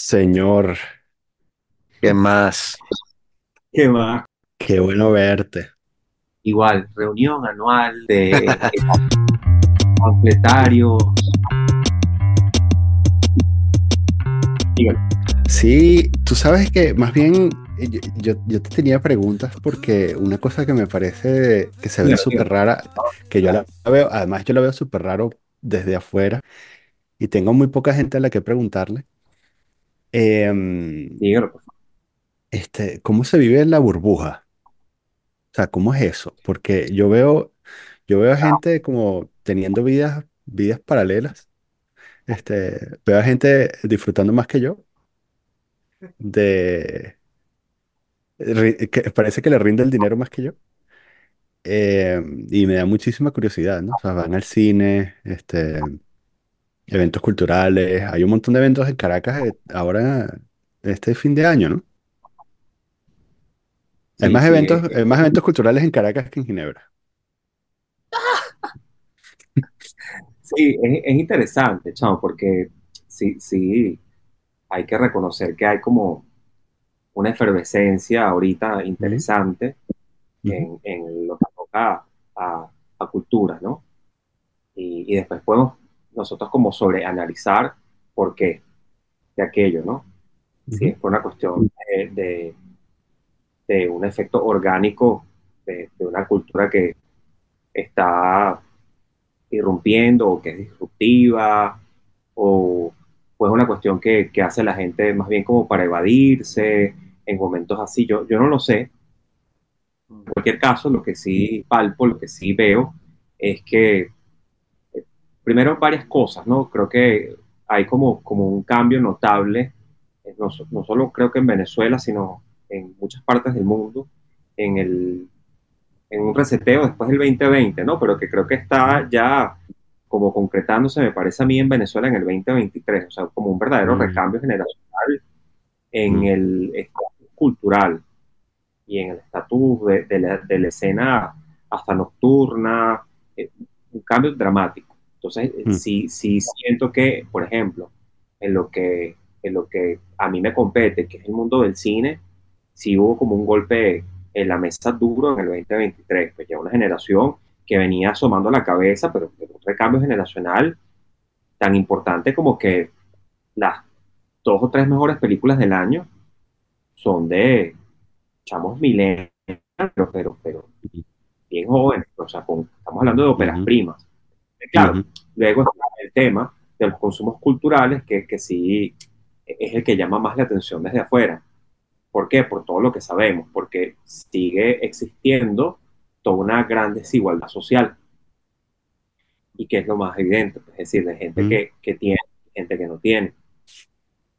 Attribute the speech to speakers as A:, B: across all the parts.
A: Señor, ¿qué más?
B: ¿Qué más?
A: Qué bueno verte.
B: Igual, reunión anual de. Dígalo.
A: Sí, tú sabes que más bien yo, yo- yo te tenía preguntas porque una cosa que me parece que se ve súper rara, que yo la veo, además yo la veo súper raro desde afuera y tengo muy poca gente a la que preguntarle, em,
B: Dígalo, por favor.
A: este, ¿cómo se vive en la burbuja? O sea, ¿cómo es eso? Porque yo veo, yo veo a gente como teniendo vidas, vidas paralelas. Este, veo a gente disfrutando más que yo, de, ri- que parece que le rinde el dinero más que yo. Eh, y me da muchísima curiosidad, ¿no? O sea, van al cine, este, eventos culturales, hay un montón de eventos en Caracas eh, ahora, este fin de año, ¿no? Hay
B: Sí,
A: más
B: sí, es,
A: eventos, hay más eventos culturales en Caracas que en Ginebra.
B: sí, es, es interesante, chamo, porque sí, sí, hay que reconocer que hay como una efervescencia ahorita interesante en, en lo que toca a, a cultura, ¿no? Y, y después podemos nosotros como sobreanalizar por qué de aquello, ¿no? Si
A: ujú,
B: es por una cuestión de, de- de un efecto orgánico de, de una cultura que está irrumpiendo o que es disruptiva, o pues una cuestión que, que hace la gente más bien como para evadirse en momentos así. Yo, yo no lo sé. En cualquier caso, lo que sí palpo, lo que sí veo, es que primero varias cosas, ¿no? Creo que hay como, como un cambio notable, eh, no, so- no solo creo que en Venezuela, sino en muchas partes del mundo, en el, en un reseteo después del 2020, ¿no? Pero que creo que está ya como concretándose, me parece a mí, en Venezuela en el 2023, o sea, como un verdadero
A: mm,
B: recambio generacional en
A: mm,
B: el estatus cultural y en el estatus de, de la, de la escena hasta nocturna, eh, un cambio dramático. Entonces, eh,
A: mm,
B: sí, sí siento que, por ejemplo, en lo que, en lo que a mí me compete, que es el mundo del cine, sí hubo como un golpe en la mesa duro en el 2023, pues ya una generación que venía asomando la cabeza, pero, un recambio generacional tan importante como que las dos o tres mejores películas del año son de chamos milenios, pero, pero, bien jóvenes, o sea, con- estamos hablando de óperas primas. Claro, luego está el tema de los consumos culturales, que, que sí es el que llama más la atención desde afuera. ¿Por qué? Por todo lo que sabemos, porque sigue existiendo toda una gran desigualdad social y que es lo más evidente, pues, es decir, de gente que, que tiene gente que no tiene.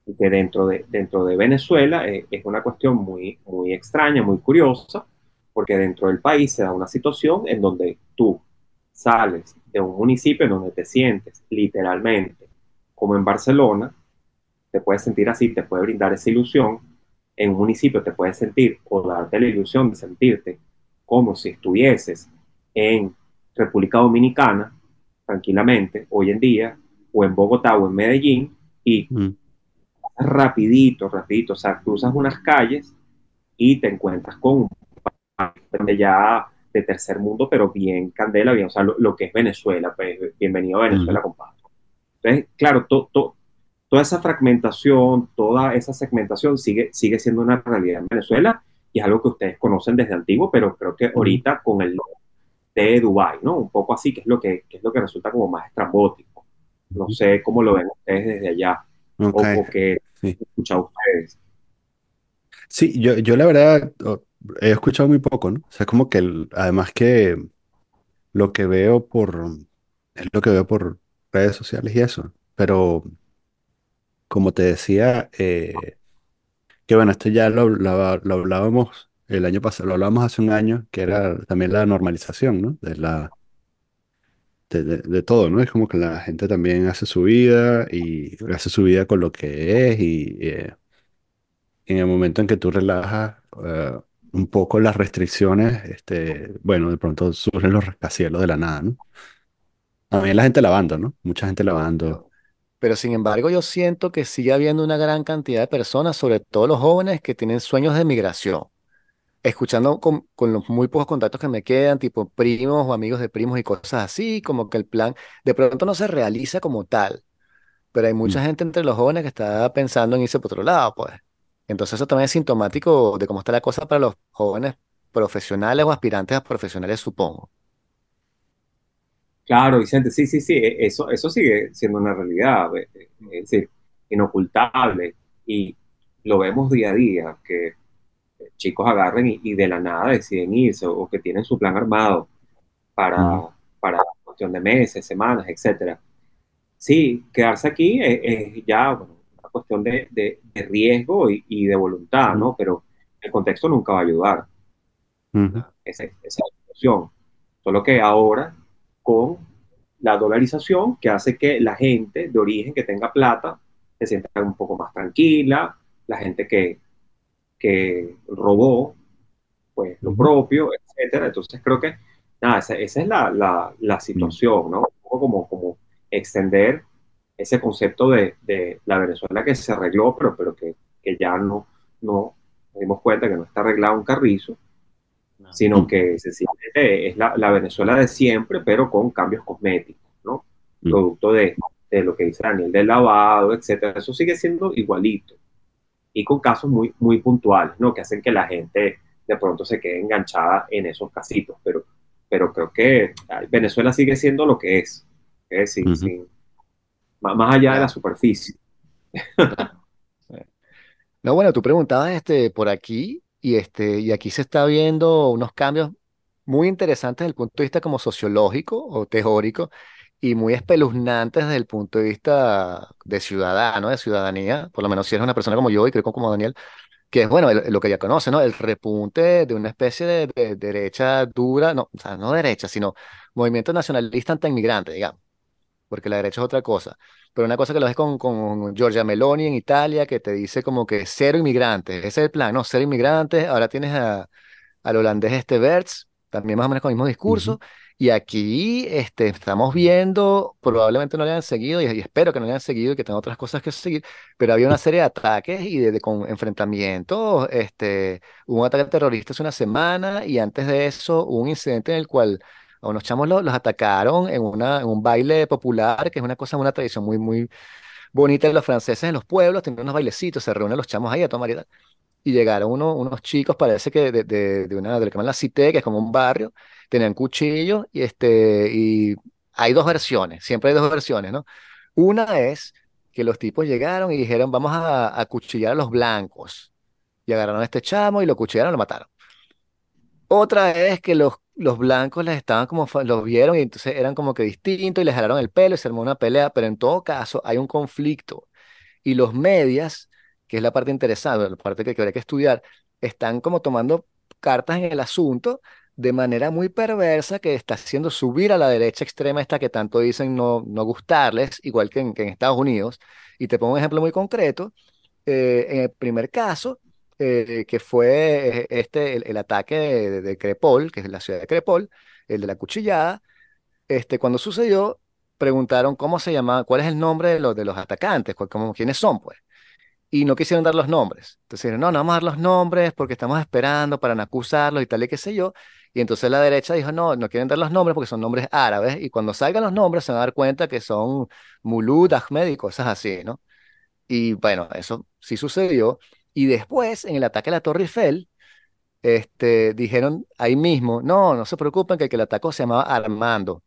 B: Y que dentro de, dentro de Venezuela eh, es una cuestión muy, muy extraña, muy curiosa, porque dentro del país se da una situación en donde tú sales de un municipio en donde te sientes literalmente como en Barcelona, te puedes sentir así, te puede brindar esa ilusión, en un municipio te puedes sentir o darte la ilusión de sentirte como si estuvieses en República Dominicana, tranquilamente, hoy en día, o en Bogotá o en Medellín, y
A: mm,
B: rapidito, rapidito, o sea, cruzas unas calles y te encuentras con un país ya de tercer mundo, pero bien candela, bien, o sea, lo, lo que es Venezuela, pues bienvenido a Venezuela, compadre. Entonces, claro, to, to, toda esa fragmentación, toda esa segmentación sigue, sigue siendo una realidad en Venezuela y es algo que ustedes conocen desde antiguo, pero creo que ahorita con el de Dubai, ¿no? Un poco así, que es lo que, que es lo que resulta como más estrambótico. No sé cómo lo ven ustedes desde allá o, o
A: sí.
B: escuchan ustedes.
A: Sí, yo, yo la verdad he escuchado muy poco, ¿no? O sea, como que además que lo que veo por, es lo que veo por redes sociales y eso. Pero como te decía, eh, que bueno, esto ya lo, hablábamos el año pasado, lo hablábamos hace un año, que era también la normalización, ¿no? De la, de, de- de todo, ¿no? Es como que la gente también hace su vida y hace su vida con lo que es y eh, en el momento en que tú relajas eh, un poco las restricciones, este, bueno, de pronto surgen los rascacielos de la nada, ¿no? También la gente lavando, ¿no? Mucha gente lavando.
C: Pero sin embargo, yo siento que sigue habiendo una gran cantidad de personas, sobre todo los jóvenes, que tienen sueños de migración. Escuchando con, con los muy pocos contactos que me quedan, tipo primos o amigos de primos y cosas así, como que el plan de pronto no se realiza como tal, pero hay
A: Mm.
C: mucha gente entre los jóvenes que está pensando en irse por otro lado, pues. Entonces eso también es sintomático de cómo está la cosa para los jóvenes profesionales o aspirantes a profesionales, supongo.
B: Claro, Vicente, sí, sí, sí, e- eso, eso sigue siendo una realidad, eh, eh, es decir, inocultable. Y lo vemos día a día, que chicos agarren y, y de la nada deciden irse o, o que tienen su plan armado para, para cuestión de meses, semanas, etcétera. Sí, quedarse aquí es, es ya bueno, una cuestión de, de- de riesgo y, y de voluntad, ¿no? Pero el contexto nunca va a ayudar,
A: ujú,
B: esa, esa es la situación. Solo que ahora, con la dolarización, que hace que la gente de origen que tenga plata se sienta un poco más tranquila, la gente que, que robó, pues lo propio, etcétera. Entonces creo que, nada, esa, esa es la, la, la
A: mm,
B: situación, ¿no? Un poco como, como extender ese concepto de, de la Venezuela que se arregló, pero, pero que, que ya no, no nos dimos cuenta que no está arreglado un carrizo, sino que sencillamente es la, la Venezuela de siempre, pero con cambios cosméticos, ¿no?
A: mm,
B: Producto de, de lo que dice Daniel, del lavado, etcétera. Eso sigue siendo igualito y con casos muy, muy puntuales, ¿no? Que hacen que la gente de pronto se quede enganchada en esos casitos, pero, pero creo que Venezuela sigue siendo lo que es, es sin, sin, más, allá de la superficie.
C: No, bueno, tú preguntabas este, por aquí y, este, y aquí se está viendo unos cambios muy interesantes desde el punto de vista como sociológico o teórico y muy espeluznantes desde el punto de vista de ciudadano, de ciudadanía, por lo menos si eres una persona como yo y creo como Daniel, que es bueno, el- lo que ya conoce, ¿no? El repunte de una especie de, de derecha dura, no, o sea, no derecha, sino movimiento nacionalista anti-inmigrante, digamos porque la derecha es otra cosa. Pero una cosa que lo ves con, con Giorgia Meloni en Italia, que te dice como que cero inmigrantes, ese es el plan, ¿no? Cero inmigrantes, ahora tienes a, al holandés este Berts, también más o menos con el mismo discurso, y aquí este, estamos viendo, probablemente no le hayan seguido, y, y espero que no le hayan seguido y que tengan otras cosas que seguir, pero había una serie de ataques y de, de con enfrentamientos, este, hubo un ataque terrorista hace una semana, y antes de eso hubo un incidente en el cual a unos chamos lo- los, atacaron en, una, en un baile popular, que es una cosa, una tradición muy, muy bonita de los franceses en los pueblos, tienen unos bailecitos, se reúnen los chamos ahí a tomar y llegaron uno- unos chicos, parece que de, de, de una de lo que llaman la Cité, que es como un barrio, tenían cuchillos y este, y hay dos versiones, siempre hay dos versiones, ¿no? Una es que los tipos llegaron y dijeron, vamos a, a cuchillar a los blancos. Y agarraron a este chamo y lo cuchillaron y lo mataron. Otra es que los, los blancos les estaban como, los vieron y entonces eran como que distintos y les jalaron el pelo y se armó una pelea, pero en todo caso hay un conflicto y los medias, que es la parte interesante, la parte que, que habría que estudiar, están como tomando cartas en el asunto de manera muy perversa que está haciendo subir a la derecha extrema esta que tanto dicen no, no gustarles, igual que en, que en Estados Unidos. Y te pongo un ejemplo muy concreto. eh, en el primer caso, eh, que fue este, el, ataque de, de Crepol, que es la ciudad de Crepol, el de la cuchillada, este, cuando sucedió, preguntaron cómo se llamaba, cuál es el nombre de los, de los atacantes, cuál- cómo- quiénes son, pues. Y no quisieron dar los nombres. Entonces dijeron, no, no vamos a dar los nombres porque estamos esperando para no acusarlos y tal y qué sé yo. Y entonces la derecha dijo, no, no quieren dar los nombres porque son nombres árabes. Y cuando salgan los nombres se van a dar cuenta que son Mulud, Ahmed y cosas así, ¿no? Y bueno, eso sí sucedió. Y después, en el ataque a la Torre Eiffel, este, dijeron ahí mismo, no, no se preocupen que el que la atacó se llamaba Armando.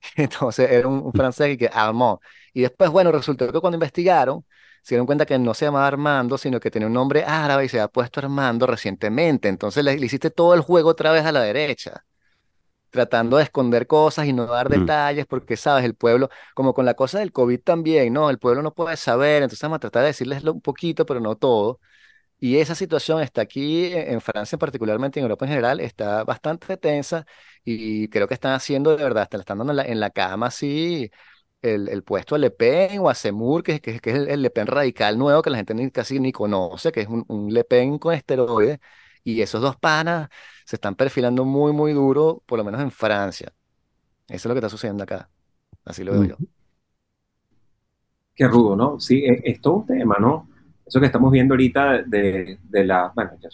C: Entonces era un, un francés que armó. Y después, bueno, resultó que cuando investigaron, se dieron cuenta que no se llamaba Armando, sino que tenía un nombre árabe y se había puesto Armando recientemente. Entonces le, le hiciste todo el juego otra vez a la derecha, tratando de esconder cosas y no dar
A: mm,
C: detalles, porque, sabes, el pueblo, como con la cosa del COVID también, ¿no? El pueblo no puede saber, entonces vamos a tratar de decirles un poquito, pero no todo. Y esa situación está aquí en en Francia, particularmente en Europa en general, está bastante tensa y creo que están haciendo de verdad, están dando en la, en la cama así el, el puesto a Le Pen o a Zemmour, que, que, que es el, Le Pen radical nuevo que la gente ni, casi ni conoce, que es un, Le Pen con esteroides. Y esos dos panas se están perfilando muy, muy duro, por lo menos en Francia. Eso es lo que está sucediendo acá. Así lo veo yo.
B: Qué rudo, ¿no? Sí, es, es todo un tema, ¿no? Eso que estamos viendo ahorita de, de la, bueno, ya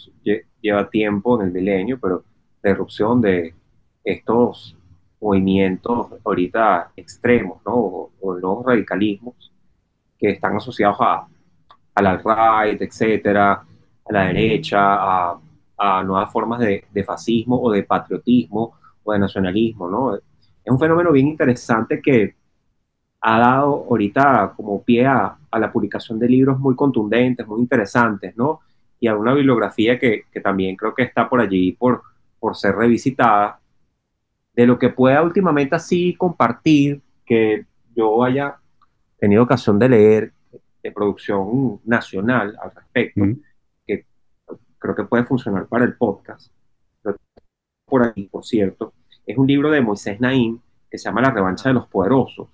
B: lleva tiempo en el milenio, pero la erupción de estos movimientos ahorita extremos, ¿no? O, o nuevos radicalismos que están asociados a, al alt-right, etcétera, a la derecha, a, a nuevas formas de, de fascismo o de patriotismo o de nacionalismo, ¿no? Es un fenómeno bien interesante que ha dado ahorita como pie a, a la publicación de libros muy contundentes, muy interesantes, ¿no? Y a una bibliografía que, que también creo que está por allí por, por ser revisitada, de lo que pueda últimamente así compartir, que yo haya tenido ocasión de leer de producción nacional al respecto,
A: Mm,
B: que creo que puede funcionar para el podcast, por aquí, por cierto, es un libro de Moisés Naim que se llama La revancha de los poderosos,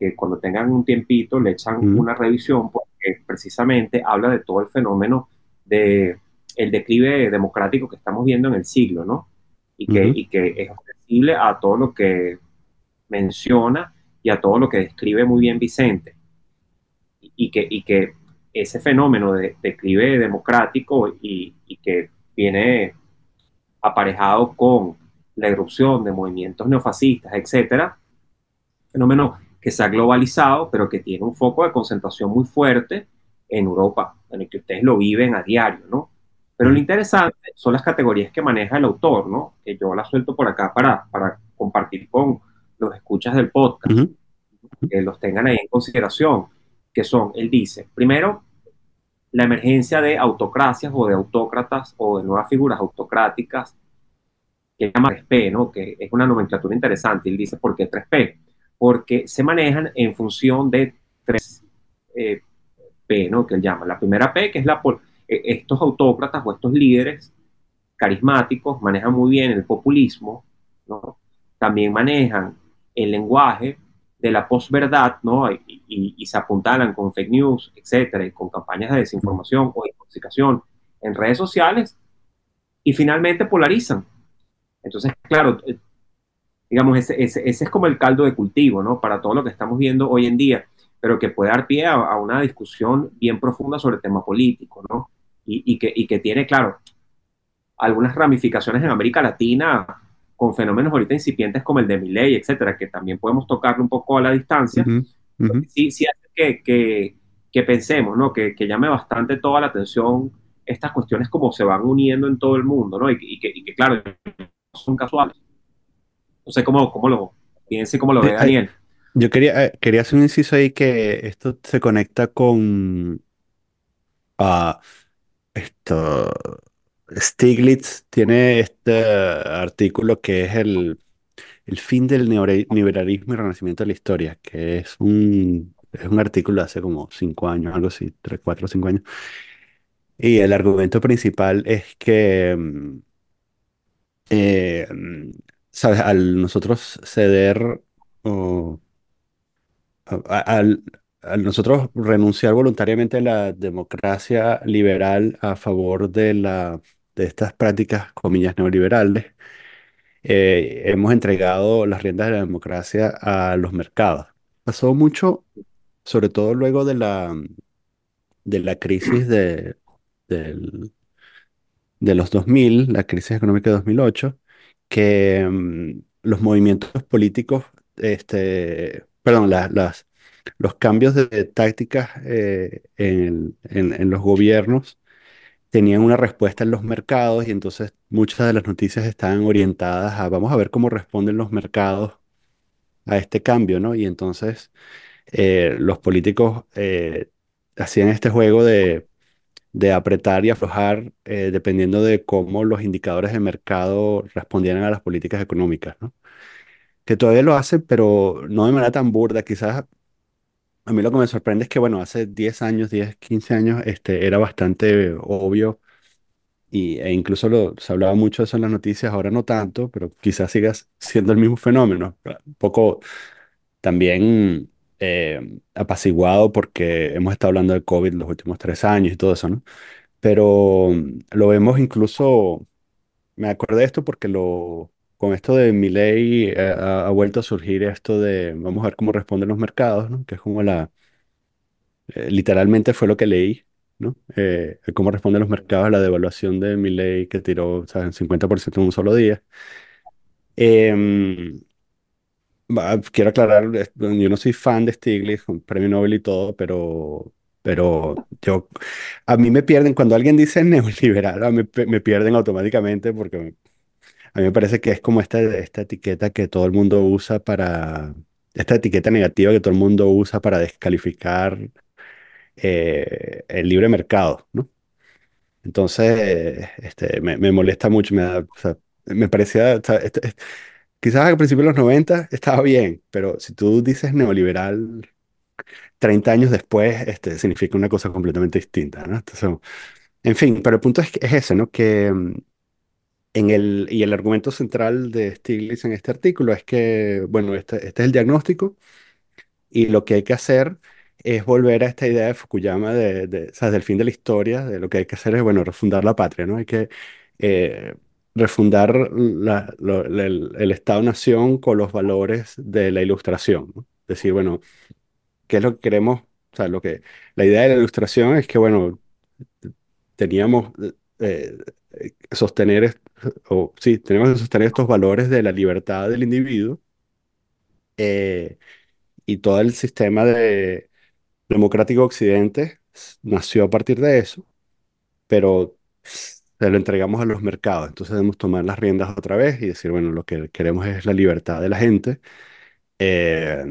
B: que cuando tengan un tiempito le echan
A: mm,
B: una revisión porque precisamente habla de todo el fenómeno de el declive democrático que estamos viendo en el siglo, ¿no? Y que, y que es accesible a todo lo que menciona y a todo lo que describe muy bien Vicente. Y, y que, y que ese fenómeno de declive democrático y, y que viene aparejado con la erupción de movimientos neofascistas, etcétera, fenómeno que se ha globalizado, pero que tiene un foco de concentración muy fuerte en Europa, en el que ustedes lo viven a diario, ¿no? Pero lo interesante son las categorías que maneja el autor, ¿no? Que yo las suelto por acá para, para compartir con los escuchas del podcast,
A: ujú,
B: que los tengan ahí en consideración, que son, él dice, primero, la emergencia de autocracias o de autócratas o de nuevas figuras autocráticas que llama 3P, ¿no? que es una nomenclatura interesante. Él dice, ¿por qué 3P? Porque se manejan en función de tres eh, P, ¿no? que él llama. La primera P, que es la por, eh, estos autócratas o estos líderes carismáticos manejan muy bien el populismo, ¿no? también manejan el lenguaje de la posverdad, ¿no? Y, y, y, se apuntalan con fake news, etcétera, y con campañas de desinformación o intoxicación en redes sociales, y finalmente polarizan, entonces, claro, digamos, ese, ese, ese, es como el caldo de cultivo, ¿no? Para todo lo que estamos viendo hoy en día, pero que puede dar pie a, a una discusión bien profunda sobre el tema político, ¿no? Y, y, que, y que tiene, claro, algunas ramificaciones en América Latina con fenómenos ahorita incipientes como el de Miley, etcétera, que también podemos tocarlo un poco a la distancia.
A: ujú, ujú.
B: Sí, sí hace que, que, que pensemos, ¿no? Que, que, llame bastante toda la atención estas cuestiones como se van uniendo en todo el mundo, ¿no? Y, y que, y que, claro, son casuales. No sé cómo, cómo lo piense, cómo lo ve
A: Eh,
B: Daniel.
A: Yo quería, eh, quería hacer un inciso ahí que esto se conecta con ah, esto. Stiglitz tiene este artículo que es el, el fin del neoliberalismo y renacimiento de la historia, que es un, es un artículo de hace como cinco años, algo así, tres, cuatro, cinco años. Y el argumento principal es que, mm, eh, mm, ¿sabes? Al nosotros ceder o al, al nosotros renunciar voluntariamente a la democracia liberal a favor de la, de estas prácticas, comillas, neoliberales, eh, hemos entregado las riendas de la democracia a los mercados. Pasó mucho, sobre todo luego de la, de la crisis de, del- de los 2000, la crisis económica de 2008, que mm, los movimientos políticos, este, perdón, la- las, los cambios de, tácticas eh, en los gobiernos tenían una respuesta en los mercados y entonces muchas de las noticias estaban orientadas a vamos a ver cómo responden los mercados a este cambio, ¿no? Y entonces eh, los políticos eh, hacían este juego de de apretar y aflojar eh, dependiendo de cómo los indicadores de mercado respondieran a las políticas económicas. Que todavía lo hacen, pero no de manera tan burda. Quizás a mí lo que me sorprende es que, bueno, hace 10 años, 10 15 años, este, era bastante obvio y, e incluso lo, se hablaba mucho de eso en las noticias, ahora no tanto, pero quizás siga siendo el mismo fenómeno. Un poco también eh, apaciguado porque hemos estado hablando de COVID los últimos tres años y todo eso, ¿no? Pero mm, lo vemos incluso, me acordé de esto porque lo, con esto de Milei eh, ha, ha vuelto a surgir esto de, vamos a ver cómo responden los mercados, ¿no? Que es como la, eh, literalmente fue lo que leí, ¿no? Eh, cómo responden los mercados a la devaluación de Milei que tiró, ¿sabes? en 50% en un solo día. Em, quiero aclarar, yo no soy fan de Stiglitz, un premio Nobel y todo, pero, pero yo, a mí me pierden, cuando alguien dice neoliberal, pe- me pierden automáticamente porque a mí me parece que es como esta, esta etiqueta que todo el mundo usa para, esta etiqueta negativa que todo el mundo usa para descalificar eh, el libre mercado, ¿no? Entonces, este, me, me molesta mucho, me da, o sea, me parecía, o sea, este- este- quizás al principio de los 90 estaba bien, pero si tú dices neoliberal 30 años después, este, significa una cosa completamente distinta, ¿no? Entonces, en fin, pero el punto es, es ese, ¿no? Que mm, en el, y el argumento central de Stiglitz en este artículo es que, bueno, este, este es el diagnóstico y lo que hay que hacer es volver a esta idea de Fukuyama de, de, o sea, del fin de la historia, de lo que hay que hacer es, bueno, refundar la patria, ¿no? Hay que eh, refundar el, Estado-nación con los valores de la ilustración, ¿no? Decir, bueno, ¿qué es lo que queremos? O sea, lo que, la idea de la ilustración es que, bueno, teníamos eh, eh, sostener, o sí, tenemos que sostener estos valores de la libertad del individuo eh, y todo el sistema de democrático occidente nació a partir de eso, pero se lo entregamos a los mercados. Entonces debemos tomar las riendas otra vez y decir, bueno, lo que queremos es la libertad de la gente eh,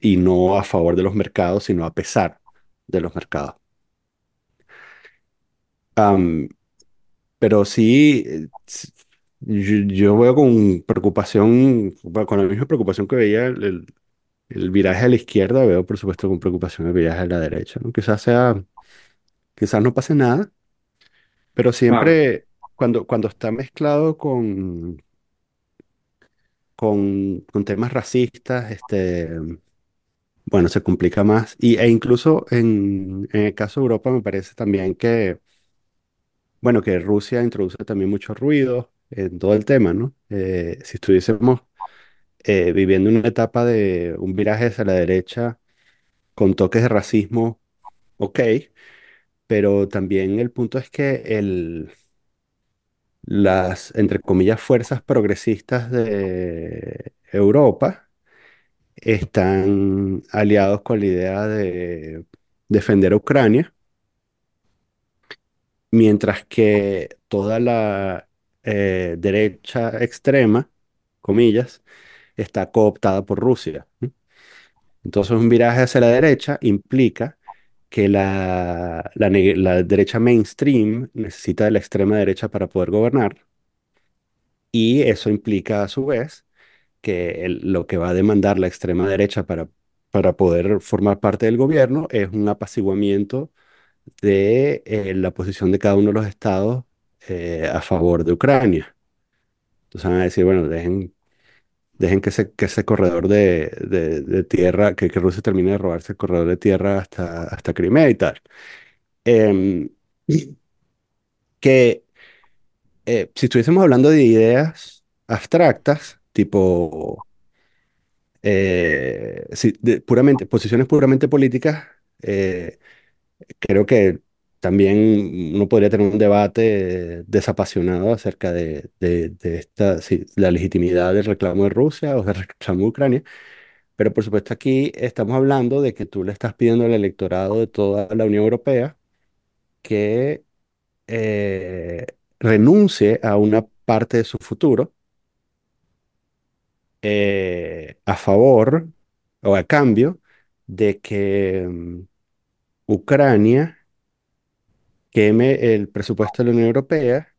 A: y no a favor de los mercados, sino a pesar de los mercados. Am, pero sí, eh, yo, yo veo con preocupación, con la misma preocupación que veía el, el- el viraje a la izquierda, veo por supuesto con preocupación el viraje a la derecha, ¿no? Quizás sea, quizás no pase nada Pero siempre cuando, cuando está mezclado con, con, con temas racistas, este, bueno, se complica más. Y, e incluso en, en el caso de Europa me parece también que, bueno, que Rusia introduce también mucho ruido en todo el tema, ¿no? Eh, si estuviésemos eh, viviendo en una etapa de un viraje hacia la derecha con toques de racismo, ok, pero también el punto es que el las, entre comillas, fuerzas progresistas de Europa están aliados con la idea de defender a Ucrania, mientras que toda la eh, derecha extrema, comillas, está cooptada por Rusia. Entonces, un viraje hacia la derecha implica que la, la derecha mainstream necesita de la extrema derecha para poder gobernar, y eso implica a su vez que lo que va a demandar la extrema derecha para, para poder formar parte del gobierno es un apaciguamiento de eh, la posición de cada uno de los estados eh, a favor de Ucrania. Entonces van a decir, bueno, dejen, dejen que ese, que ese corredor de, de- tierra, que, que Rusia termine de robarse el corredor de tierra hasta, hasta Crimea y tal. Em, que eh, si estuviésemos hablando de ideas abstractas, tipo eh, de- puramente, posiciones puramente políticas, eh, creo que también uno podría tener un debate desapasionado acerca de, la legitimidad del reclamo de Rusia o del reclamo de Ucrania, pero por supuesto aquí estamos hablando de que tú le estás pidiendo al electorado de toda la Unión Europea que eh, renuncie a una parte de su futuro eh, a favor o a cambio de que mm, Ucrania queme el presupuesto de la Unión Europea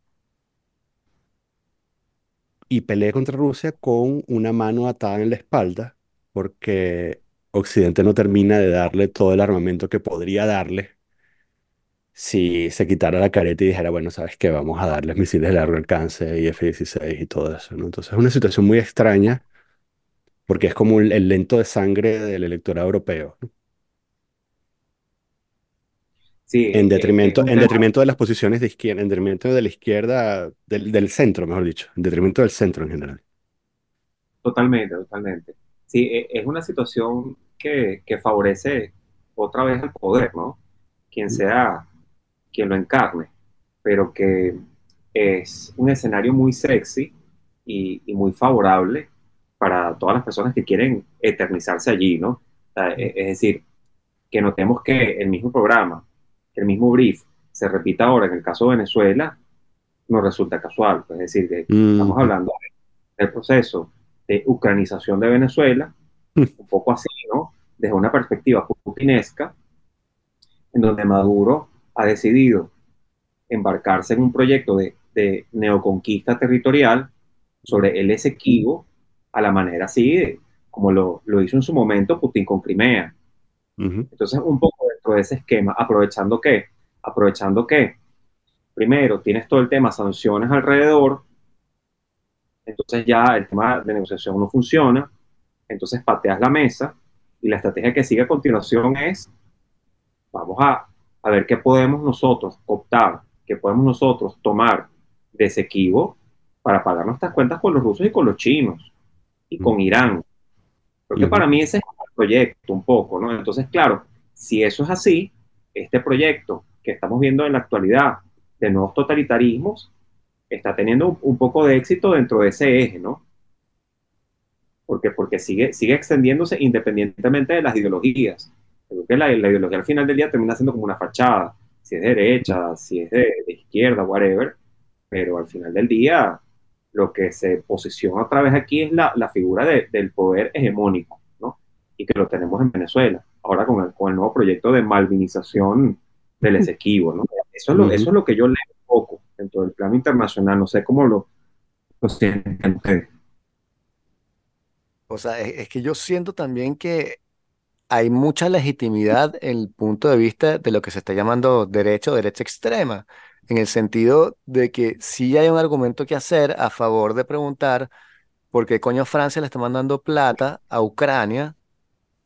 A: y pelee contra Rusia con una mano atada en la espalda, porque Occidente no termina de darle todo el armamento que podría darle si se quitara la careta y dijera, bueno, sabes qué, vamos a darles misiles de largo alcance y F-16 y todo eso. Entonces es una situación muy extraña porque es como el, lento de sangre del electorado europeo.
B: Sí,
A: En
B: eh, eh,
A: detrimento,
B: un
A: en
B: tema
A: detrimento de las posiciones de izquierda, en detrimento de la izquierda, del, del centro, mejor dicho, en detrimento del centro en general.
B: totalmente, totalmente. Sí, eh, es una situación que, que favorece. otra vez al poder, ¿no? Quien sea quien lo encarne, pero que es un escenario muy sexy y, y muy favorable para todas las personas que quieren eternizarse allí, ¿no? E, es decir, que notemos que el mismo programa, el mismo brief, se repita ahora en el caso de Venezuela, no resulta casual. Es decir, que
A: Mm,
B: estamos hablando del proceso de ucranización de Venezuela, un poco así, ¿no? Desde una perspectiva putinesca, en donde Maduro ha decidido embarcarse en un proyecto de, de neoconquista territorial sobre el Esequibo a la manera así, de- como lo, lo hizo en su momento Putin con Crimea. Entonces, un poco dentro de ese esquema, aprovechando que, aprovechando que, primero, tienes todo el tema sanciones alrededor, entonces ya el tema de negociación no funciona, entonces pateas la mesa y la estrategia que sigue a continuación es, vamos a, a ver qué podemos nosotros optar, qué podemos nosotros tomar de ese equivo para pagar nuestras cuentas con los rusos y con los chinos y con Irán. Porque para mí ese es el proyecto un poco, ¿no? Entonces, claro, si eso es así, este proyecto que estamos viendo en la actualidad de nuevos totalitarismos está teniendo un, poco de éxito dentro de ese eje, ¿no? Porque, porque sigue, sigue extendiéndose independientemente de las ideologías. Creo que la, ideología al final del día termina siendo como una fachada, si es de derecha, si es de, de izquierda, whatever, pero al final del día lo que se posiciona otra vez aquí es la, figura de, del poder hegemónico, ¿no? Y que lo tenemos en Venezuela, ahora con el, con el nuevo proyecto de malvinización del Esequibo, ¿no? Eso es lo, eso es lo que yo leo un poco dentro del plano internacional, no sé cómo lo, lo sienten ustedes.
C: O sea, es, es que yo siento también que hay mucha legitimidad en el punto de vista de lo que se está llamando derecha o derecha extrema, en el sentido de que sí hay un argumento que hacer a favor de preguntar por qué coño Francia le está mandando plata a Ucrania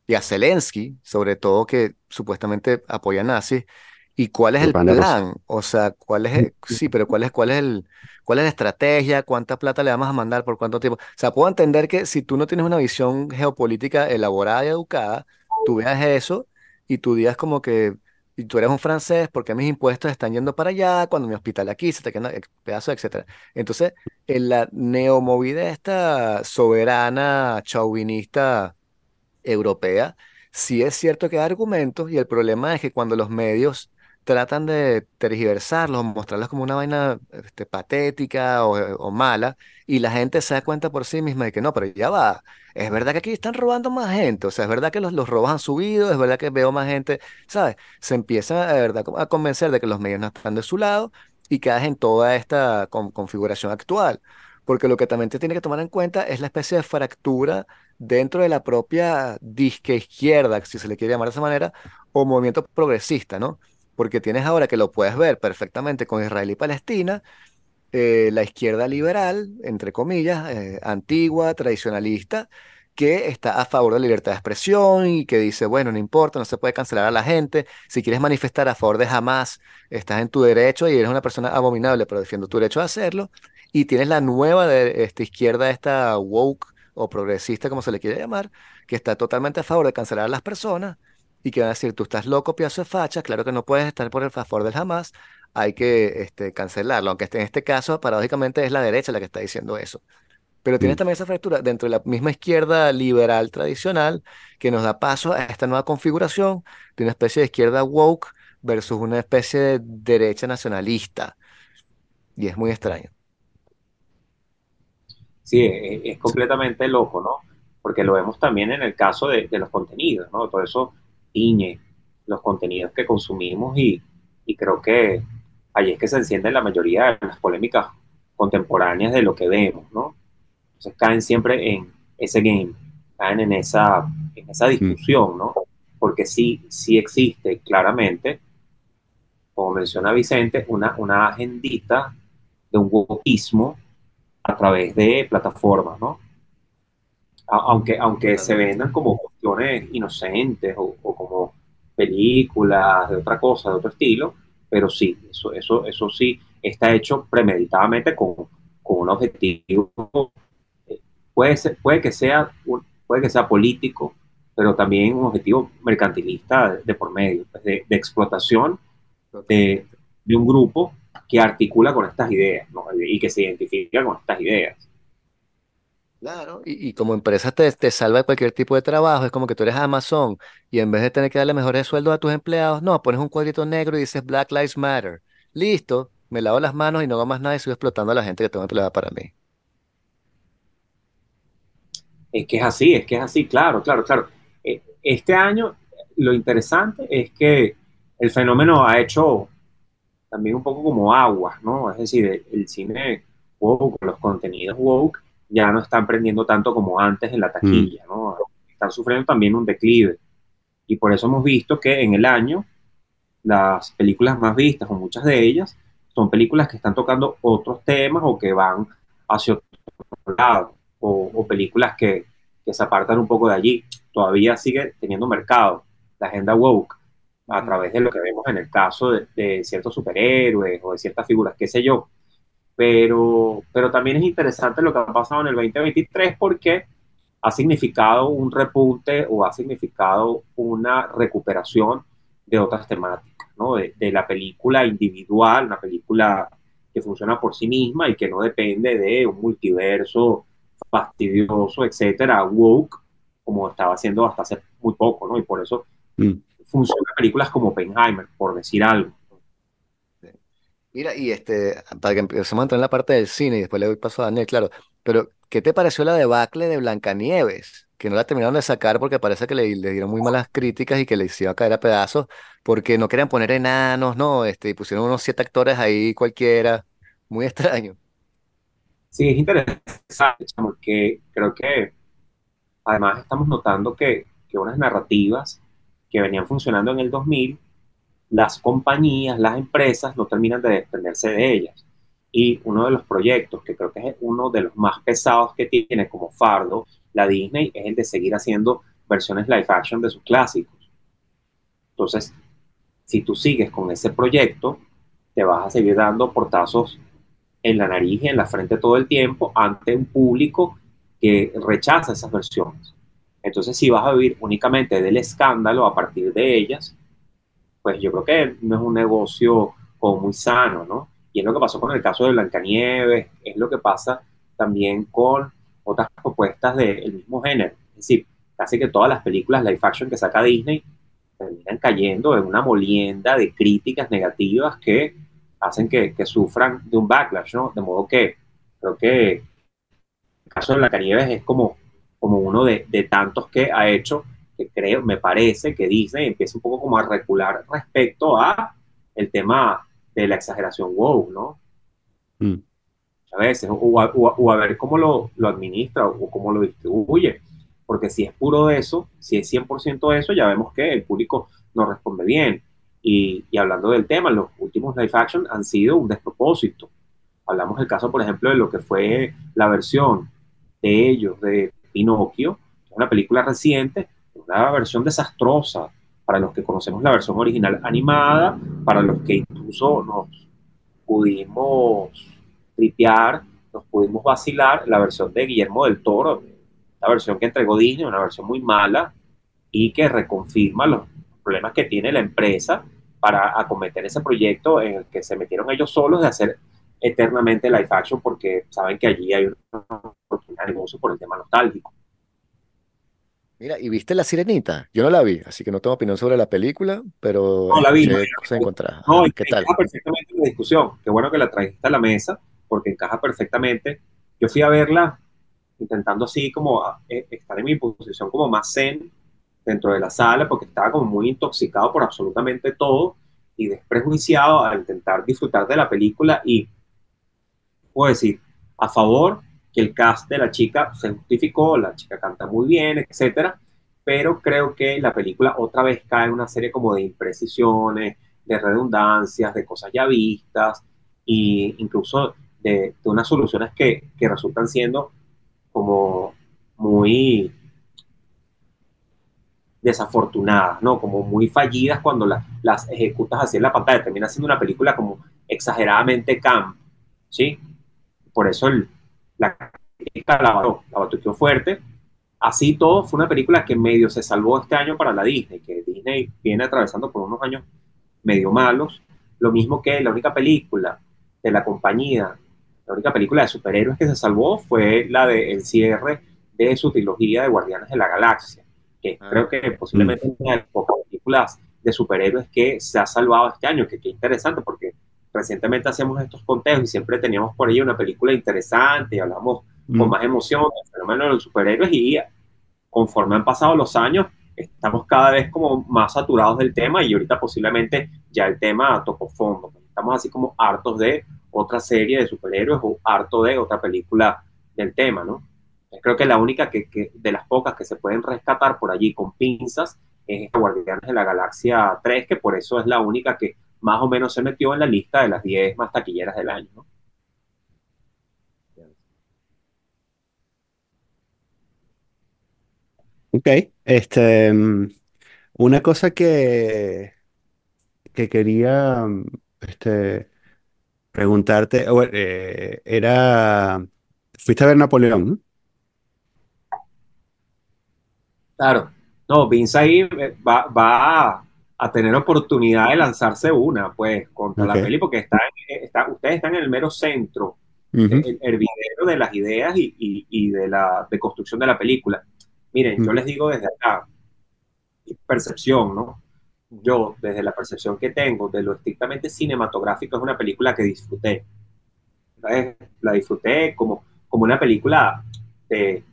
C: y a Zelensky, sobre todo que supuestamente apoya nazis, y cuál es
A: El
C: plan, o sea, cuál es, el- sí, pero cuál es, cuál es el, cuál es la estrategia, cuánta plata le vamos a mandar, por cuánto tiempo. O sea, puedo entender que si tú no tienes una visión geopolítica elaborada y educada, tú veas eso y tú digas como que, y tú eres un francés, ¿por qué mis impuestos están yendo para allá cuando mi hospital aquí se está quedando ex- pedazos, etcétera? Entonces, en la neomovida esta soberana, chauvinista europea, sí es cierto que hay argumentos y el problema es que cuando los medios tratan de tergiversarlos, mostrarlos como una vaina este, patética o, mala, y la gente se da cuenta por sí misma de que no, pero ya va, es verdad que aquí están robando más gente, o sea, es verdad que los, robos han subido, es verdad que veo más gente, ¿sabes? Se empiezan de verdad a convencer de que los medios no están de su lado y caes en toda esta con- configuración actual. Porque lo que también te tiene que tomar en cuenta es la especie de fractura dentro de la propia disque izquierda, si se le quiere llamar de esa manera, o movimiento progresista, ¿no? Porque tienes ahora que lo puedes ver perfectamente con Israel y Palestina, eh, la izquierda liberal, entre comillas, eh, antigua, tradicionalista, que está a favor de la libertad de expresión y que dice, bueno, no importa, no se puede cancelar a la gente, si quieres manifestar a favor de Hamas, estás en tu derecho y eres una persona abominable, pero defiendo tu derecho a hacerlo. Y tienes la nueva de esta izquierda, esta woke o progresista, como se le quiere llamar, que está totalmente a favor de cancelar a las personas y que van a decir, tú estás loco, piazo de facha, claro que no puedes estar por el favor del Hamas, hay que este, cancelarlo, aunque este- en este caso, paradójicamente, es la derecha la que está diciendo eso. Pero tienes
A: Mm.
C: también esa fractura dentro de la misma izquierda liberal tradicional que nos da paso a esta nueva configuración de una especie de izquierda woke versus una especie de derecha nacionalista. Y es muy extraño.
B: Sí, es, es completamente loco, ¿no? Porque lo vemos también en el caso de, de los contenidos, ¿no? Todo eso tiñe los contenidos que consumimos y, y creo que ahí es que se encienden la mayoría de las polémicas contemporáneas de lo que vemos, ¿no? Entonces caen siempre en ese game, caen en esa, en esa discusión, ¿no? Porque sí, sí existe claramente, como menciona Vicente, una, una agendita de un wokismo a través de plataformas, ¿no? Aunque, aunque se vendan como cuestiones inocentes o, o como películas de otra cosa, de otro estilo, pero sí, eso, eso, eso sí está hecho premeditadamente con, con un objetivo. eh, Puede, ser- puede, que sea, un- puede que sea político, pero también un objetivo mercantilista de, de por medio, pues, de, de, explotación de, de, un grupo que articula con estas ideas ¿no? y que se identifica con estas ideas.
C: Claro, y, y como empresa te, te salva de cualquier tipo de trabajo, es como que tú eres Amazon y en vez de tener que darle mejores sueldos a tus empleados, no, pones un cuadrito negro y dices Black Lives Matter. Listo, me lavo las manos y no hago más nada y sigo explotando a la gente que tengo empleada para mí.
B: Es que es así, es que es así, claro, claro, claro. Eh, este año lo interesante es que el fenómeno ha hecho también un poco como agua, ¿no? Es decir, el, el cine woke, los contenidos woke, ya no están prendiendo tanto como antes en la taquilla, mm. ¿no? Están sufriendo también un declive. Y por eso hemos visto que en el año las películas más vistas, o muchas de ellas, son películas que están tocando otros temas o que van hacia otro lado, o, o películas que, que, se apartan un poco de allí. Todavía sigue teniendo mercado la agenda woke a través de lo que vemos en el caso de, de ciertos superhéroes o de ciertas figuras, qué sé yo pero, pero también es interesante lo que ha pasado en el 2023 porque ha significado un repunte o ha significado una recuperación de otras temáticas, ¿no? de, de la película individual, una película que funciona por sí misma y que no depende de un multiverso fastidioso, etcétera, woke, como estaba haciendo hasta hace muy poco, ¿no? Y por eso mm. Funcionan películas como Oppenheimer, por decir algo.
C: Mira, y este, para que empecemos a entrar en la parte del cine y después le doy paso a Daniel, claro, pero ¿qué te pareció la debacle de Blancanieves? Que no la terminaron de sacar porque parece que le, le dieron muy malas críticas y que le hicieron caer a pedazos porque no querían poner enanos, ¿no? Este, y pusieron unos siete actores ahí cualquiera, muy extraño.
B: Sí, es interesante porque creo que además estamos notando que, que unas narrativas que venían funcionando en el 2000 las compañías, las empresas no terminan de desprenderse de ellas. Y uno de los proyectos que creo que es uno de los más pesados que tiene como fardo la Disney es el de seguir haciendo versiones live action de sus clásicos. Entonces, si tú sigues con ese proyecto, te vas a seguir dando portazos en la nariz y en la frente todo el tiempo ante un público que rechaza esas versiones. Entonces, si vas a vivir únicamente del escándalo a partir de ellas, pues yo creo que no es un negocio como muy sano, ¿no? Y es lo que pasó con el caso de Blancanieves, es lo que pasa también con otras propuestas del mismo género. Es decir, casi que todas las películas live action que saca Disney terminan cayendo en una molienda de críticas negativas que hacen que, que sufran de un backlash, ¿no? De modo que creo que el caso de Blancanieves es como, como uno de, de tantos que ha hecho que creo, me parece que Disney empieza un poco como a recular respecto a el tema de la exageración wow, ¿no? Mm. A veces, o a, o a, ver cómo lo, lo, administra o cómo lo distribuye. Porque si es puro de eso, si es 100% de eso, ya vemos que el público no responde bien. Y, y, hablando del tema, los últimos live action han sido un despropósito. Hablamos del caso, por ejemplo, de lo que fue la versión de ellos de Pinocchio, una película reciente, una versión desastrosa para los que conocemos la versión original animada, para los que incluso nos pudimos tripear, nos pudimos vacilar la versión de Guillermo del Toro, la versión que entregó Disney, una versión muy mala y que reconfirma los problemas que tiene la empresa para acometer ese proyecto en el que se metieron ellos solos de hacer eternamente live action porque saben que allí hay una oportunidad de negocio por el tema nostálgico.
C: Mira, ¿y viste La Sirenita? Yo no la vi, así que no tengo opinión sobre la película, pero
B: no la vi. No,
C: encontradas.
B: No, ¿qué tal? encaja perfectamente en la discusión. Qué bueno que la trajiste a la mesa, porque encaja perfectamente. Yo fui a verla intentando así como eh, estar en mi posición como más zen dentro de la sala, porque estaba como muy intoxicado por absolutamente todo y desprejuiciado al intentar disfrutar de la película y puedo decir, a favor que el cast de la chica se justificó, la chica canta muy bien, etcétera, pero creo que la película otra vez cae en una serie como de imprecisiones, de redundancias, de cosas ya vistas, e incluso de, de unas soluciones que, que, resultan siendo como muy desafortunadas, ¿no? Como muy fallidas cuando la, las ejecutas así en la pantalla. Termina siendo una película como exageradamente camp, ¿sí? Por eso el, la crítica la, la batuqueó fuerte, así todo fue una película que medio se salvó este año para la Disney, que Disney viene atravesando por unos años medio malos, lo mismo que la única película de la compañía, la única película de superhéroes que se salvó fue la del de cierre de su trilogía de Guardianes de la Galaxia, que ah. creo que posiblemente una de las pocas películas de superhéroes que se ha salvado este año, que qué interesante porque recientemente hacemos estos conteos y siempre teníamos por ahí una película interesante y hablamos con mm. más emoción del fenómeno de los superhéroes y conforme han pasado los años, estamos cada vez como más saturados del tema y ahorita posiblemente ya el tema tocó fondo. Estamos así como hartos de otra serie de superhéroes o harto de otra película del tema, ¿no? Creo que la única que, que, de las pocas que se pueden rescatar por allí con pinzas es Guardianes de la Galaxia 3, que por eso es la única que más o menos se metió en la lista de las 10 más taquilleras del año. ¿no?
A: Ok, este, mm, una cosa que, que quería mm, este, preguntarte, eh, era, fuiste a ver Napoleón,
B: Claro, no, Vince ahí eh, va, va a, tener oportunidad de lanzarse una, pues, contra la peli, porque está, está, ustedes están en el mero centro, el, hervidero de las ideas y, de la de construcción de la película. Miren, yo les digo desde acá, percepción, ¿no? Yo, desde la percepción que tengo de lo estrictamente cinematográfico, es una película que disfruté. La disfruté como, como una película de,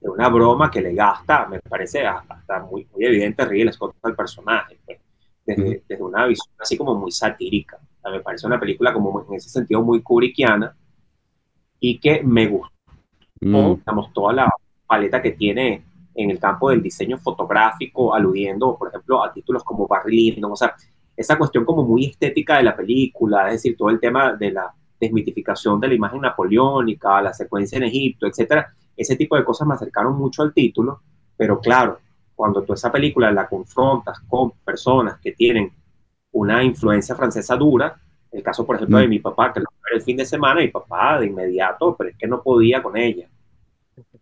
B: de una broma que le gasta, me parece hasta muy, muy evidente Ridley Scott al personaje, pues, desde, desde, una visión así como muy satírica. me parece una película como en ese sentido muy kubrickiana y que me gustó, mm. digamos, toda la paleta que tiene en el campo del diseño fotográfico, aludiendo, por ejemplo, a títulos como Barry Lyndon, o sea, esa cuestión como muy estética de la película, es decir, todo el tema de la desmitificación de la imagen napoleónica, la secuencia en Egipto, etcétera, ese tipo de cosas me acercaron mucho al título, pero claro, cuando tú esa película la confrontas con personas que tienen una influencia francesa dura, el caso, por ejemplo, de mm. mi papá, que lo fue el fin de semana, mi papá de inmediato, pero es que no podía con ella.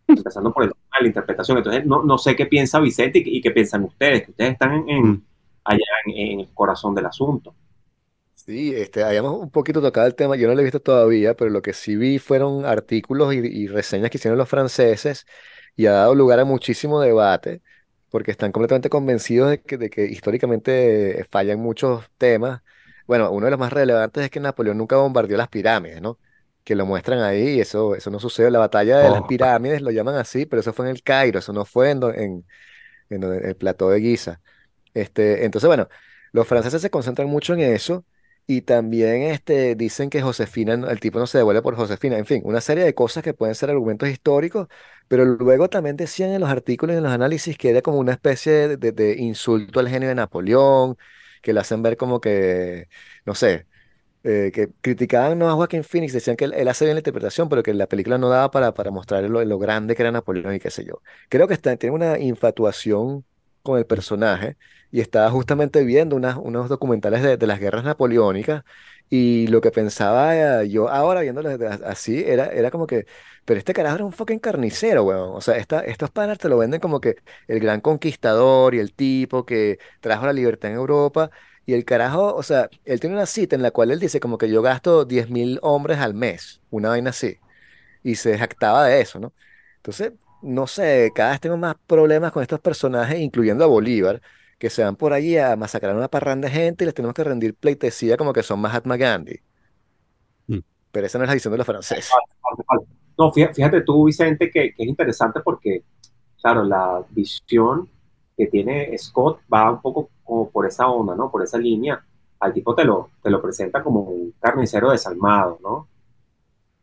B: Empezando por el, la interpretación. Entonces, no, no sé qué piensa Vicente y, qué piensan ustedes, que ustedes están en, mm. allá en, el corazón del asunto.
C: Sí, este, habíamos un poquito tocado el tema, yo no lo he visto todavía, pero lo que sí vi fueron artículos y, reseñas que hicieron los franceses y ha dado lugar a muchísimo debate, porque están completamente convencidos de que, de que históricamente fallan muchos temas. Bueno, uno de los más relevantes es que Napoleón nunca bombardeó las pirámides, ¿no? Que lo muestran ahí y eso, eso no sucedió. La batalla de las oh. pirámides lo llaman así, pero eso fue en el Cairo, eso no fue en, en, en el plató de Giza. Este, entonces, bueno, los franceses se concentran mucho en eso y también este, dicen que Josefina, el tipo no se devuelve por Josefina. En fin, una serie de cosas que pueden ser argumentos históricos, pero luego también decían en los artículos y en los análisis que era como una especie de, insulto al genio de Napoleón, que le hacen ver como que, no sé, eh, que criticaban no a Joaquín Phoenix, decían que él, hace bien la interpretación, pero que la película no daba para, para mostrar lo, lo grande que era Napoleón y qué sé yo. Creo que está, tiene una infatuación con el personaje y estaba justamente viendo unos documentales de, las guerras napoleónicas y lo que pensaba eh, yo ahora viéndolo así era, era como que, pero este carajo era un fucking carnicero, weón. O sea, esta, estos panas te lo venden como que el gran conquistador y el tipo que trajo la libertad en Europa. Y el carajo, o sea, él tiene una cita en la cual él dice como que yo gasto 10.000 hombres al mes, una vaina así. Y se jactaba de eso, ¿no? Entonces, no sé, cada vez tengo más problemas con estos personajes, incluyendo a Bolívar, que se van por allí a masacrar a una parranda de gente y les tenemos que rendir pleitesía como que son Mahatma Gandhi. Mm. Pero esa no es la visión de los franceses.
B: No, fíjate tú, Vicente, que, es interesante porque, claro, la visión que tiene Scott va un poco como por esa onda, ¿no? Por esa línea. Al tipo te lo, te lo presenta como un carnicero desalmado, ¿no?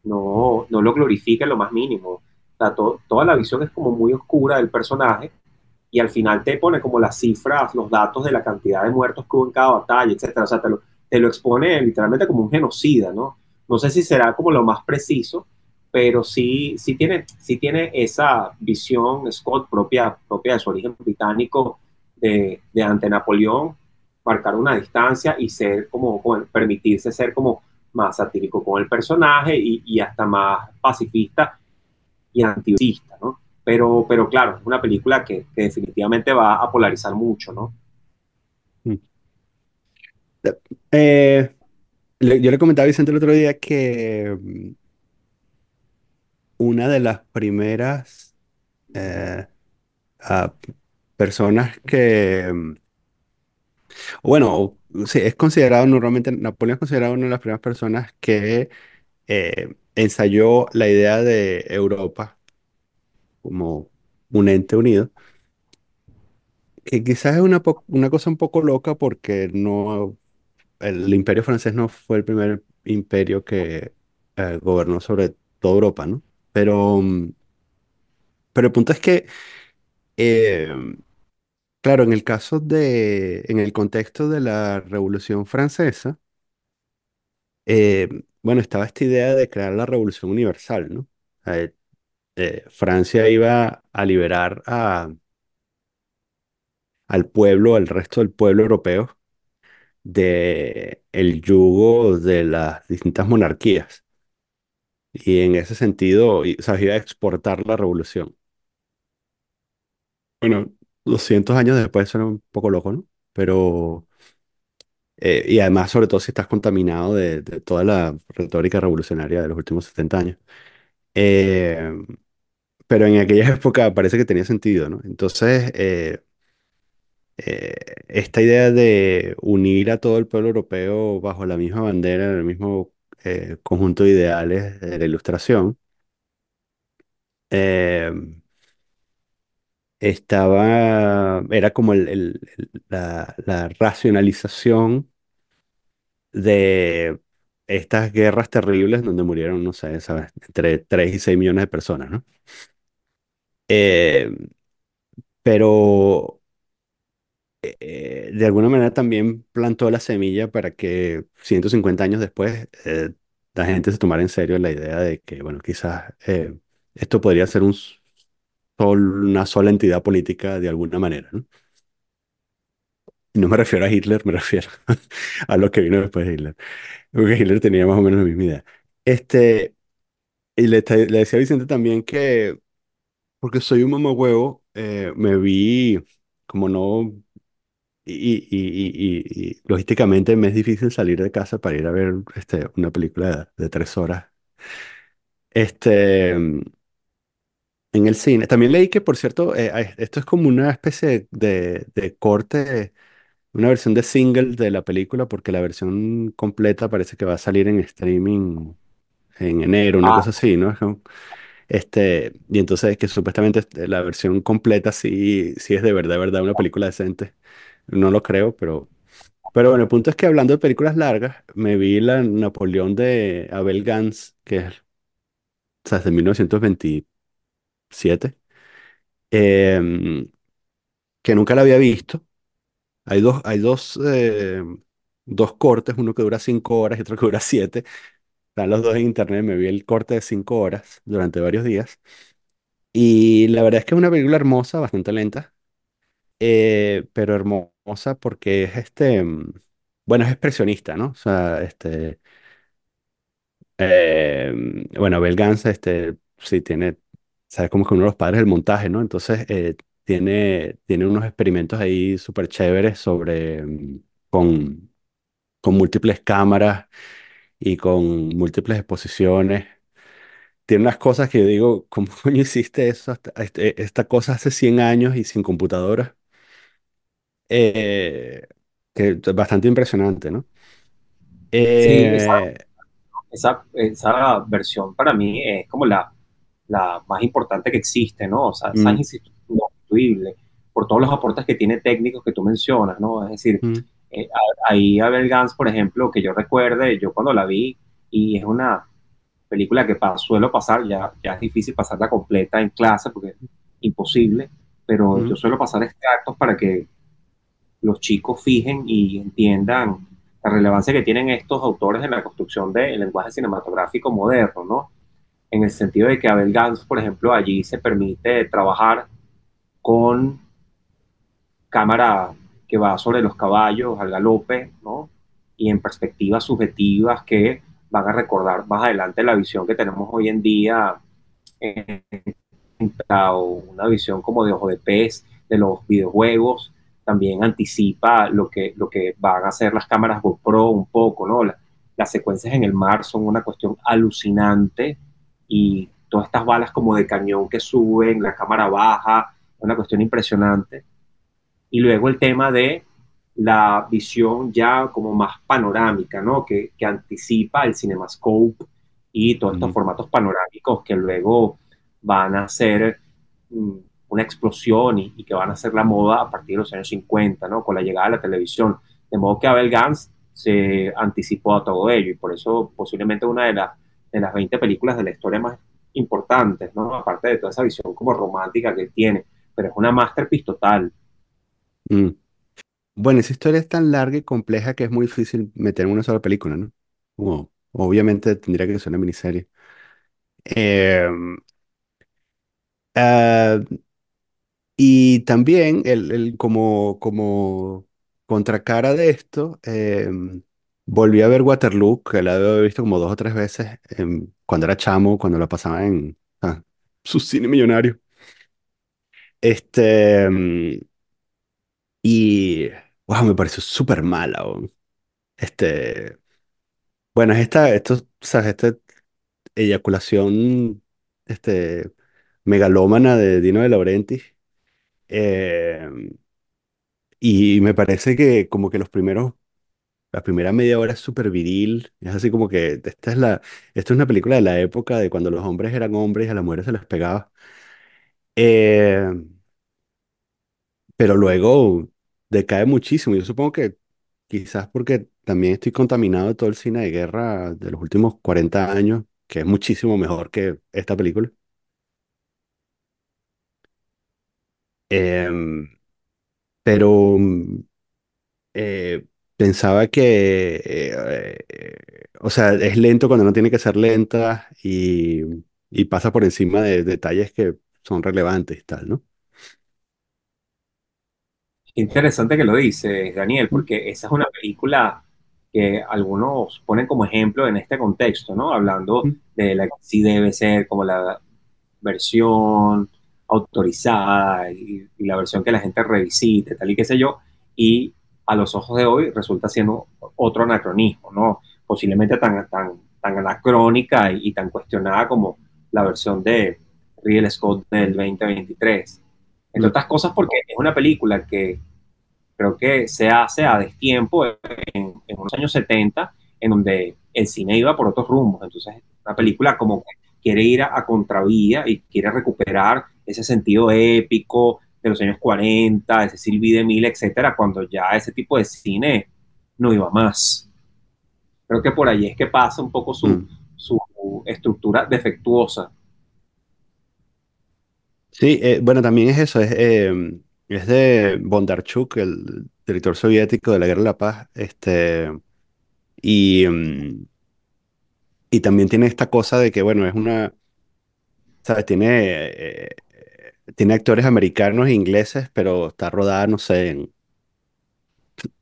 B: No, no lo glorifica en lo más mínimo toda la visión es como muy oscura del personaje y al final te pone como las cifras, los datos de la cantidad de muertos que hubo en cada batalla, etcétera. O sea, te lo, expone literalmente como un genocida, ¿no? No sé si será como lo más preciso, pero sí, sí, tiene, sí tiene esa visión Scott propia, propia de su origen británico de, de ante Napoleón, marcar una distancia y ser como, permitirse ser como más satírico con el personaje y, y hasta más pacifista y antivista, ¿no? pero, pero claro, es una película que, definitivamente va a polarizar mucho, ¿no?
A: Mm. Eh, yo le comentaba a Vicente el otro día que mm, una de las primeras eh, personas que, mm, bueno, es considerado normalmente, Napoleón es considerado una de las primeras personas que eh, ensayó la idea de Europa como un ente unido, que quizás es una, una cosa un poco loca porque no, el imperio francés no fue el primer imperio que eh, gobernó sobre toda Europa, ¿no? Pero, mm, pero el punto es que, eh, claro, en el caso de, en el contexto de la Revolución Francesa, eh, bueno, estaba esta idea de crear la Revolución Universal, ¿no? Eh, eh, Francia iba a liberar al pueblo, al resto del pueblo europeo, de el yugo de las distintas monarquías. Y en ese sentido, o sea, iba a exportar la revolución. Bueno, 200 años después suena un poco loco, ¿no? Pero, eh, y además, sobre todo si estás contaminado de, de toda la retórica revolucionaria de los últimos 70 años. Eh, pero en aquella época parece que tenía sentido, ¿no? Entonces, eh, eh, esta idea de unir a todo el pueblo europeo bajo la misma bandera, en el mismo eh, conjunto de ideales de la Ilustración, eh, estaba, era como la, racionalización de estas guerras terribles donde murieron, no sé, ¿sabes? Entre 3 y 6 millones de personas, ¿no? Eh, pero eh, de alguna manera también plantó la semilla para que 150 años después eh, la gente se tomara en serio la idea de que, bueno, quizás eh, esto podría ser un sol- una sola entidad política de alguna manera, ¿no? No me refiero a Hitler, me refiero a lo que vino después de Hitler. Porque Hitler tenía más o menos la misma idea. Este, y le, le decía a Vicente también que, porque soy un mamahuevo, eh, me vi, como no, y, y, y, y- y logísticamente me es difícil salir de casa para ir a ver este, una película de, de tres horas. Este, en el cine. También leí que, por cierto, eh, esto es como una especie de, de corte Una versión de single de la película porque la versión completa parece que va a salir en streaming en enero, una
B: Ah,
A: cosa así, ¿no? Este, y entonces que supuestamente este, la versión completa sí, sí es de verdad, de verdad una película decente. No lo creo, pero, pero bueno, el punto es que hablando de películas largas, me vi la Napoleón de Abel Gance, que es, o sea, es de 1927, em, que nunca la había visto. Hay dos, hay dos, eh, dos cortes, uno que dura cinco horas y otro que dura siete. Están los dos en internet, me vi el corte de cinco horas durante varios días. Y la verdad es que es una película hermosa, bastante lenta, eh, pero hermosa porque es este, mm, bueno, es expresionista, ¿no? O sea, este, eh, bueno, Abel Gance, este, sí tiene, sabes, como que uno de los padres del montaje, ¿no? Entonces, eh, tiene, tiene unos experimentos ahí súper chéveres sobre, mm, con, con múltiples cámaras y con múltiples exposiciones. Tiene unas cosas que yo digo, ¿cómo coño hiciste eso hasta- este- esta cosa hace 100 años y sin computadora? Eh, que es bastante impresionante, ¿no?
B: sí, esa,
A: Eh,
B: esa, esa versión para mí es como la, la más importante que existe, ¿no? O sea, es
A: mm,
B: insustituible por todos los aportes que tiene técnicos que tú mencionas, ¿no? Es decir,
A: mm,
B: eh, ahí Abel Gance, por ejemplo, que yo recuerde, yo cuando la vi, y es una película que pa- suelo pasar, ya, ya es difícil pasarla completa en clase porque es imposible, pero yo
A: mm,
B: suelo pasar extractos para que los chicos fijen y entiendan la relevancia que tienen estos autores en la construcción del lenguaje cinematográfico moderno, ¿no? En el sentido de que Abel Gance, por ejemplo, allí se permite trabajar con cámara que va sobre los caballos al galope, ¿no? Y en perspectivas subjetivas que van a recordar más adelante la visión que tenemos hoy en día o una visión como de ojo de pez de los videojuegos, también anticipa lo que, lo que van a hacer las cámaras GoPro un poco, ¿no? La, las secuencias en el mar son una cuestión alucinante y todas estas balas como de cañón que suben, la cámara baja, una cuestión impresionante. Y luego el tema de la visión ya como más panorámica, ¿no? Que, que anticipa el CinemaScope y todos estos
A: Mm,
B: formatos panorámicos que luego van a ser mm, una explosión y, y, que van a ser la moda a partir de los años 50, ¿no? Con la llegada de la televisión. De modo que Abel Gans se anticipó a todo ello y por eso posiblemente una de, la, de las 20 películas de la historia más importantes, ¿no? Aparte de toda esa visión como romántica que tiene, pero es una masterpiece total.
A: mm. Bueno, esa historia es tan larga y compleja que es muy difícil meter en una sola película, ¿no? Obviamente tendría que ser una miniserie. Eh, ah, y también el, como, como contracara de esto, eh, volví a ver Waterloo, que la había visto como dos o tres veces em, cuando era chamo, cuando la pasaba en ah, su cine millonario. Este, mm, y wow, me pareció súper mala. weón. Este, bueno, es esta, esto, sea, esta eyaculación, este, megalómana de Dino de Laurentiis. eh, y me parece que como que los primeros, la primera media hora es súper viril. Es así como que esta es la, esta es una película de la época de cuando los hombres eran hombres y a las mujeres se les pegaba. Eh, pero luego decae muchísimo. Yo supongo que quizás porque también estoy contaminado de todo el cine de guerra de los últimos 40 años, que es muchísimo mejor que esta película. Em, pero mm, eh, pensaba que, eh, eh, o sea, es lento cuando no tiene que ser lenta y, y pasa por encima de detalles que son relevantes y tal, ¿no?
B: Interesante que lo dices, Daniel,
A: Mm,
B: porque esa es una película que algunos ponen como ejemplo en este contexto, ¿no? Hablando
A: mm,
B: de la que sí debe ser como la versión autorizada y, y la versión que la gente revisite, tal y qué sé yo, y a los ojos de hoy resulta siendo otro anacronismo, ¿no? Posiblemente tan, tan, tan anacrónica y, y tan cuestionada como la versión de Ridley Scott del 2023. Entre otras cosas porque es una película que creo que se hace a destiempo en, en unos años 70, en donde el cine iba por otros rumbos. Entonces, una película como que quiere ir a, a contravía y quiere recuperar ese sentido épico de los años 40, ese Sylvie de Mille, etcétera, cuando ya ese tipo de cine no iba más. Creo que por ahí es que pasa un poco su,
A: mm.
B: su estructura defectuosa.
A: Sí, eh, bueno, también es eso, es, eh, es de Bondarchuk, el director soviético de la Guerra de la Paz, este, y, y también tiene esta cosa de que, bueno, es una, ¿sabes? Tiene, eh, tiene actores americanos e ingleses, pero está rodada, no sé, en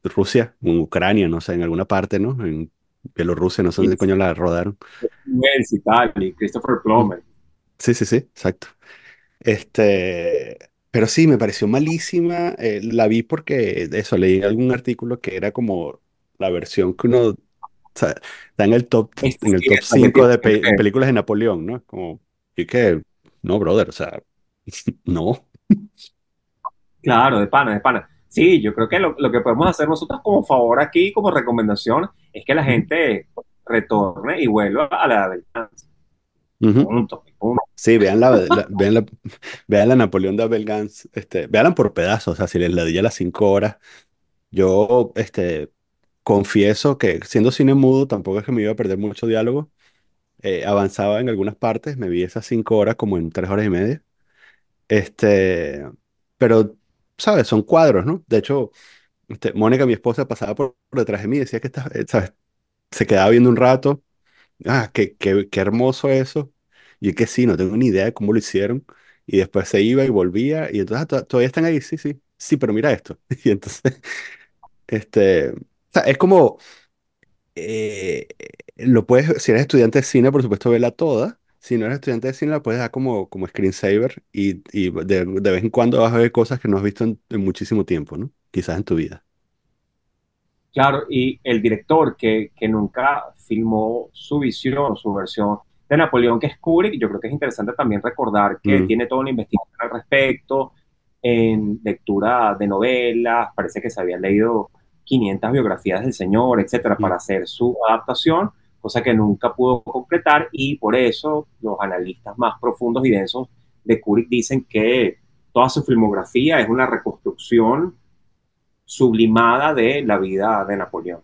A: Rusia, en Ucrania, no sé, en alguna parte, ¿no? En Bielorrusia, no sé dónde coño la rodaron.
B: y tal, y Christopher
A: Mm.
B: Plummer.
A: Sí, sí, sí, exacto. Este, pero sí, me pareció malísima. eh, la vi porque de eso, leí algún artículo que era como la versión que uno, o sea, está en el top,
B: Este
A: en el top
B: es alguien
A: 5
B: tiene
A: de pe- películas de Napoleón, ¿no? Como, y que, no, brother, o sea, no.
B: Claro, de pana, de pana. Sí, yo creo que lo, lo que podemos hacer nosotros como favor aquí, como recomendación, es que la gente retorne y vuelva a la del
A: ujú.
B: punto, punto.
A: Sí, vean la, la- vean la, vean la Napoleón de Abel Gance, este, veanla por pedazos, o sea, si les la di a las 5 horas, yo, este, confieso que siendo cine mudo, tampoco es que me iba a perder mucho diálogo, eh, avanzaba en algunas partes, me vi esas cinco horas como en tres horas y media. Este, pero, ¿sabes? Son cuadros, ¿no? De hecho, este, Mónica, mi esposa, pasaba por, detrás de mí y decía que está, eh, ¿sabes? Se quedaba viendo un rato. Ah, qué, qué, qué hermoso eso. Y que sí, no tengo ni idea de cómo lo hicieron. Y después se iba y volvía. Y entonces, "Ah, to- todavía están ahí, sí, sí. Sí, pero mira esto. Y entonces, este, o sea, es como, eh, lo puedes, si eres estudiante de cine, por supuesto, verla toda. Si no eres estudiante de cine, la puedes dar como, como screensaver y, y de, de vez en cuando vas a ver cosas que no has visto en, en muchísimo tiempo, ¿no? Quizás en tu vida.
B: Claro, y el director que, que nunca filmó su visión, su versión de Napoleón, que es Kubrick, yo creo que es interesante también recordar que
A: Mm,
B: tiene toda una investigación al respecto, en lectura de novelas, parece que se había leído 500 biografías del señor, etcétera,
A: mm,
B: para hacer su adaptación, cosa que nunca pudo concretar, y por eso los analistas más profundos y densos de Kubrick dicen que toda su filmografía es una reconstrucción sublimada de la vida de Napoleón.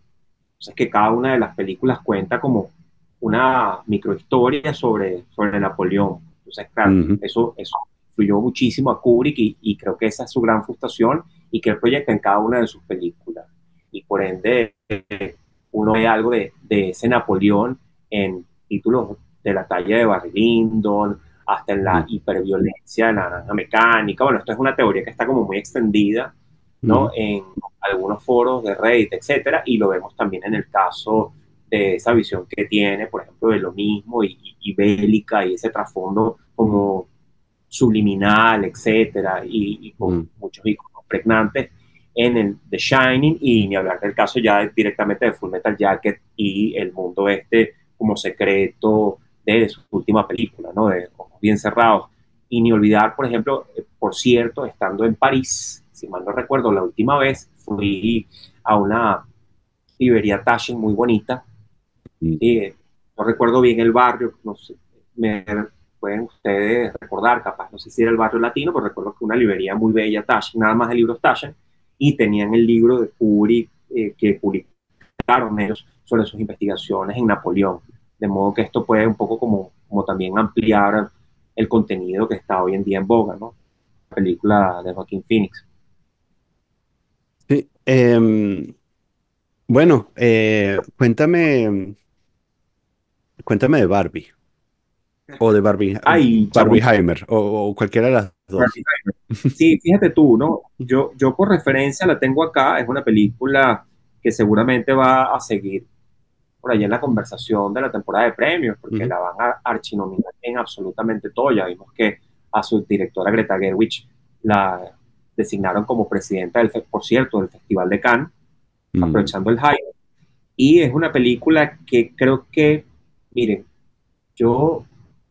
B: Entonces que cada una de las películas cuenta como una microhistoria sobre, sobre Napoleón. Entonces, claro,
A: ujú,
B: eso, eso influyó muchísimo a Kubrick y, y creo que esa es su gran frustración y que él proyecta en cada una de sus películas. Y por ende, eh, uno ve algo de, de ese Napoleón en títulos de la talla de Barry Lyndon, hasta en la
A: mm,
B: hiperviolencia de la naranja mecánica. Bueno, esto es una teoría que está como muy extendida ¿no?
A: mm,
B: En algunos foros de Reddit, etcétera, y lo vemos también en el caso de esa visión que tiene, por ejemplo, de lo mismo y, y bélica y ese trasfondo como subliminal, etcétera, y, y con
A: mm,
B: muchos iconos pregnantes en el The Shining y ni hablar del caso ya directamente de Full Metal Jacket y el mundo este como secreto de su última película, ¿no? De Ojos Bien Cerrados. Y ni olvidar, por ejemplo, eh, por cierto, estando en París, si mal no recuerdo, la última vez fui a una librería Taschen muy bonita.
A: mm.
B: Y no recuerdo bien el barrio, no sé, me pueden ustedes recordar, capaz, no sé si era el barrio latino, pero recuerdo que una librería muy bella, Taschen, nada más de libros Taschen, y tenían el libro de Kubrick eh, que publicaron ellos sobre sus investigaciones en Napoleón. De modo que esto puede un poco como, como también ampliar el contenido que está hoy en día en boga, ¿no? La película de Joaquín Phoenix.
A: Sí, em, bueno, eh, cuéntame, cuéntame de Barbie o de Barbie,
B: Ay, chamo,
A: Barbieheimer o, o cualquiera de las dos.
B: Sí, fíjate tú, ¿no? Yo, yo por referencia la tengo acá, es una película que seguramente va a seguir por allá en la conversación de la temporada de premios, porque
A: Ujú,
B: la van a archinominar en absolutamente todo. Ya vimos que a su directora Greta Gerwig la designaron como presidenta del, por cierto, del Festival de Cannes,
A: mm,
B: aprovechando el hype. Y es una película que creo que, miren, yo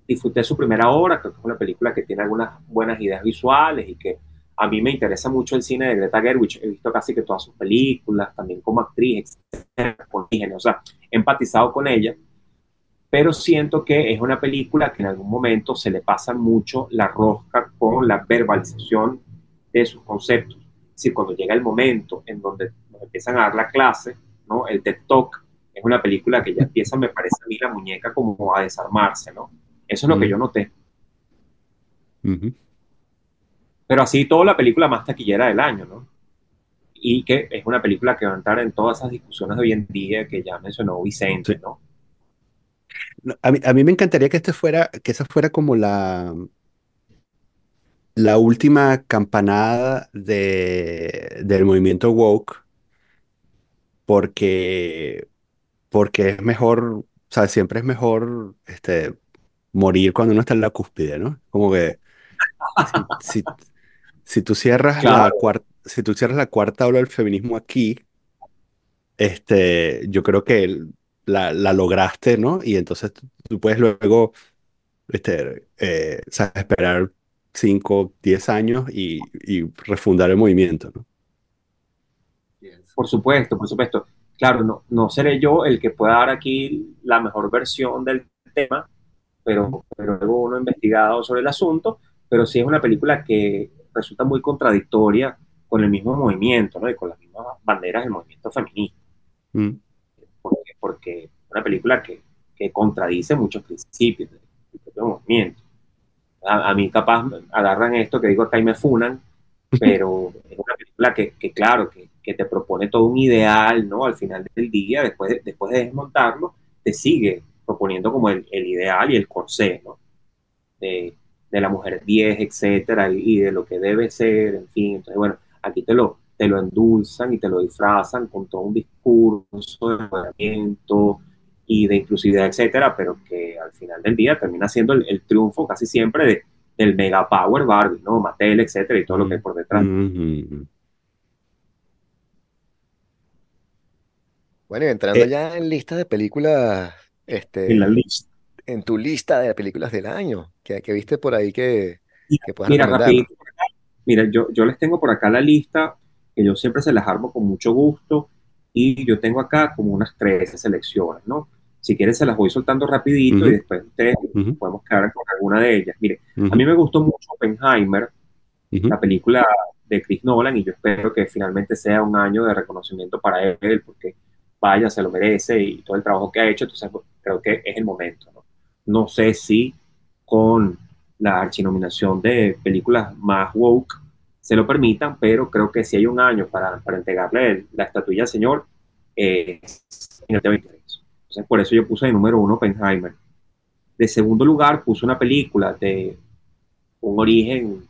B: disfruté su primera obra, creo que es una película que tiene algunas buenas ideas visuales y que a mí me interesa mucho el cine de Greta Gerwig. He visto casi que todas sus películas, también como actriz, etcétera, o sea, he empatizado con ella, pero siento que es una película que en algún momento se le pasa mucho la rosca con la verbalización de sus conceptos. Es decir, cuando llega el momento en donde nos empiezan a dar la clase, ¿no? El TED Talk es una película que ya empieza, me parece a mí, la muñeca como a desarmarse, ¿no? Eso es lo que
A: mm,
B: yo noté. Pero así toda la película más taquillera del año, ¿no? Y que es una película que va a entrar en todas esas discusiones de hoy en día que ya mencionó Vicente. No,
A: A mí, a mí me encantaría que este fuera, que esa fuera como la, la última campanada de, del movimiento woke, porque, porque es mejor, o sea, siempre es mejor este, morir cuando uno está en la cúspide, ¿no? Como que si, si, si tú cierras la cuarta, si tú cierras la cuarta ola del feminismo aquí, este, yo creo que la, la lograste, ¿no? Y entonces tú, tú puedes luego este, eh, esperar 5 10 años y, y refundar el movimiento, ¿no?
B: por supuesto, por supuesto. Claro, no, no seré yo el que pueda dar aquí la mejor versión del tema, pero, pero luego uno ha investigado sobre el asunto, pero sí es una película que resulta muy contradictoria con el mismo movimiento, ¿no? Y con las mismas banderas del movimiento feminista,
A: Mm,
B: porque, porque es una película que, que contradice muchos principios del, del propio movimiento. A, a, mí capaz agarran esto que digo acá y me funan, pero es una película que, que claro, que, que, te propone todo un ideal, ¿no? Al final del día, después de, después de desmontarlo, te sigue proponiendo como el, el ideal y el corsé, ¿no? De, de, la mujer 10, etcétera, y, y, de lo que debe ser, en fin. Entonces, bueno, aquí te lo, te lo endulzan y te lo disfrazan con todo un discurso de empoderamiento y de inclusividad, etcétera, pero que al final del día termina siendo el, el triunfo casi siempre de, del mega power Barbie, ¿no? Mattel, etcétera, y todo lo que hay por detrás.
C: Bueno, y entrando
A: Eh,
C: ya en lista de películas,
B: En la
C: este,
B: lista.
C: en tu lista de películas del año, que, que viste por ahí que, que puedas
B: mira, rapidito, mira, yo, yo les tengo por acá la lista, que yo siempre se las armo con mucho gusto, y yo tengo acá como unas 13 selecciones, ¿no? Si quieres se las voy soltando rapidito y después ustedes podemos quedar con alguna de ellas. Mire, a mí me gustó mucho Oppenheimer, la película de Chris Nolan, y yo espero que finalmente sea un año de reconocimiento para él, porque vaya, se lo merece y todo el trabajo que ha hecho, entonces creo que es el momento, ¿no? No sé si con la archinominación de películas más woke se lo permitan, pero creo que si hay un año para, para entregarle la estatuilla al señor, es en el T23. Entonces, por eso yo puse de número uno Oppenheimer. De segundo lugar, puse una película de un origen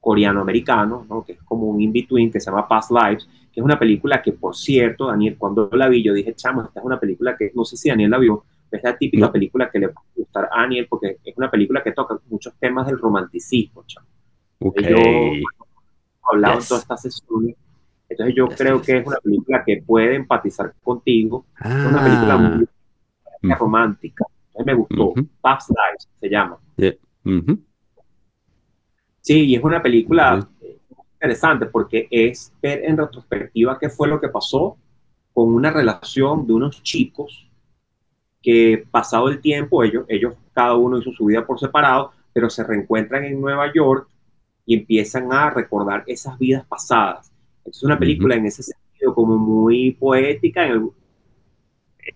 B: coreano-americano, ¿no? que es como un in-between, que se llama Past Lives, que es una película que, por cierto, Daniel, cuando la vi, yo dije, chamo, esta es una película que, no sé si Daniel la vio, es la típica
A: No.
B: película que le puede gustar a Daniel, porque es una película que toca muchos temas del romanticismo, chamo.
A: Ok.
B: Yo he hablado en
A: Yes.
B: todas estas sesiones, entonces yo
A: Yes,
B: creo
A: yes,
B: que es una película que puede empatizar contigo, es una película
A: Ah.
B: muy
A: Mm.
B: romántica, entonces me gustó. Past Lives se llama.
A: Yeah. Ujú.
B: Sí, y es una película eh, interesante porque es ver en retrospectiva qué fue lo que pasó con una relación de unos chicos que pasado el tiempo, ellos, ellos cada uno hizo su vida por separado, pero se reencuentran en Nueva York y empiezan a recordar esas vidas pasadas. Es una película en ese sentido como muy poética en el,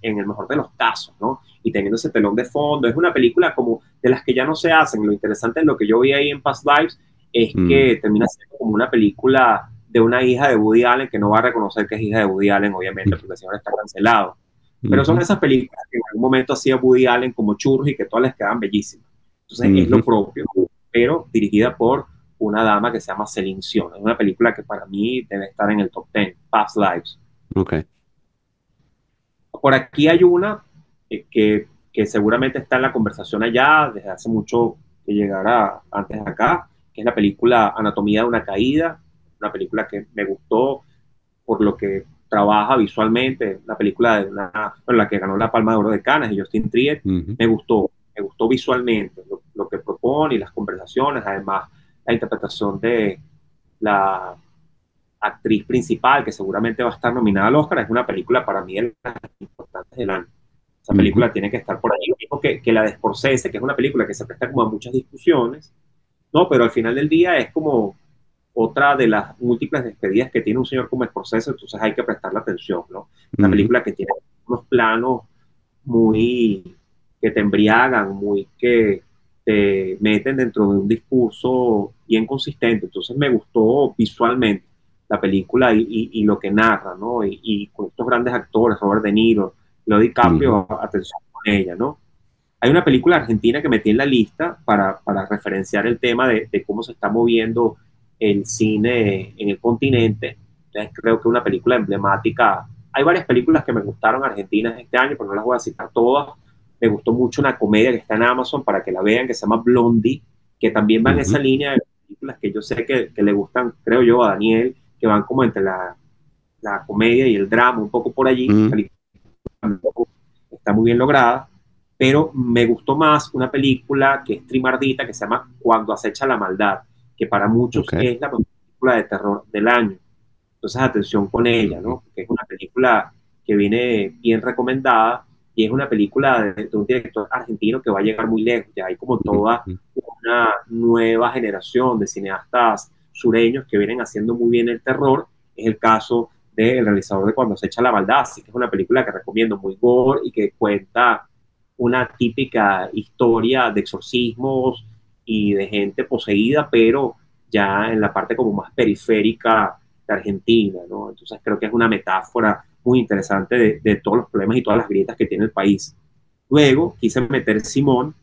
B: en el mejor de los casos, ¿no? Y teniendo ese telón de fondo. Es una película como de las que ya no se hacen. Lo interesante de lo que yo vi ahí en Past Lives es
A: Mm.
B: que termina siendo como una película de una hija de Woody Allen que no va a reconocer que es hija de Woody Allen, obviamente, porque el señor está cancelado. Pero son esas películas que en algún momento hacía Woody Allen como churros y que todas les quedan bellísimas. Entonces es lo propio, pero dirigida por una dama que se llama Celine Sion. Es una película que para mí debe estar en el top 10, Past Lives.
A: Ok.
B: Por aquí hay una eh, que, que seguramente está en la conversación allá, desde hace mucho que llegará antes de acá, que es la película Anatomía de una caída, una película que me gustó por lo que trabaja visualmente, la película de una, bueno, la que ganó la Palma de Oro de Cannes, y Justin Triet, me gustó, me gustó visualmente lo, lo que propone y las conversaciones, además la interpretación de la actriz principal, que seguramente va a estar nominada al Oscar, es una película para mí de las importantes del año. Esa película
A: Ujú.
B: tiene que estar por ahí, lo mismo que, que la de Scorsese, que es una película que se presta como a muchas discusiones, ¿no? Pero al final del día es como otra de las múltiples despedidas que tiene un señor como Scorsese, entonces hay que prestarle atención, ¿no? Una
A: Ujú.
B: película que tiene unos planos muy que te embriagan, muy que te meten dentro de un discurso bien consistente. Entonces me gustó visualmente la película y, y, y lo que narra, ¿no? Y, y, con estos grandes actores, Robert De Niro, Leo DiCaprio, uh -huh. atención con ella, ¿no? Hay una película argentina que metí en la lista para, para referenciar el tema de, de, cómo se está moviendo el cine en el continente. Entonces creo que una película emblemática. Hay varias películas que me gustaron argentinas este año, pero no las voy a citar todas. Me gustó mucho una comedia que está en Amazon para que la vean, que se llama Blondie, que también va en uh -huh. esa línea de películas que yo sé que, que, le gustan, creo yo, a Daniel, que van como entre la, la comedia y el drama, un poco por allí. Uh -huh. Está muy bien lograda pero me gustó más una película que es trimardita, que se llama Cuando acecha la maldad, que para muchos okay. es la película de terror del año. Entonces, atención con ella, ¿no? Porque es una película que viene bien recomendada y es una película de, de un director argentino que va a llegar muy lejos. Ya hay como toda una nueva generación de cineastas sureños que vienen haciendo muy bien el terror. Es el caso del realizador de Cuando acecha la maldad, así que es una película que recomiendo muy gore y que cuenta una típica historia de exorcismos y de gente poseída, pero ya en la parte como más periférica de Argentina, ¿no? Entonces creo que es una metáfora muy interesante de, de todos los problemas y todas las grietas que tiene el país. Luego quise meter Simón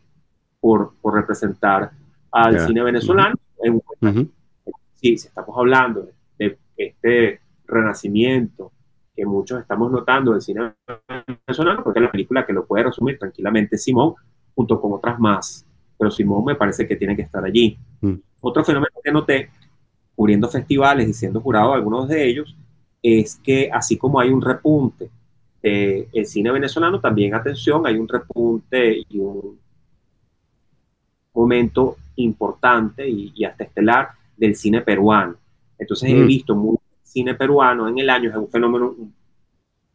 B: por, por representar al yeah. cine venezolano. Uh -huh. en, uh -huh. Sí, si estamos hablando de, de este renacimiento que muchos estamos notando del cine venezolano, porque es la película que lo puede resumir tranquilamente Simón, junto con otras más, pero Simón me parece que tiene que estar allí.
A: Mm.
B: Otro fenómeno que noté, cubriendo festivales y siendo jurado algunos de ellos, es que así como hay un repunte del el cine venezolano, también, atención, hay un repunte y un momento importante y, y hasta estelar del cine peruano. Entonces he
A: Mm.
B: visto mucho cine peruano en el año, es un fenómeno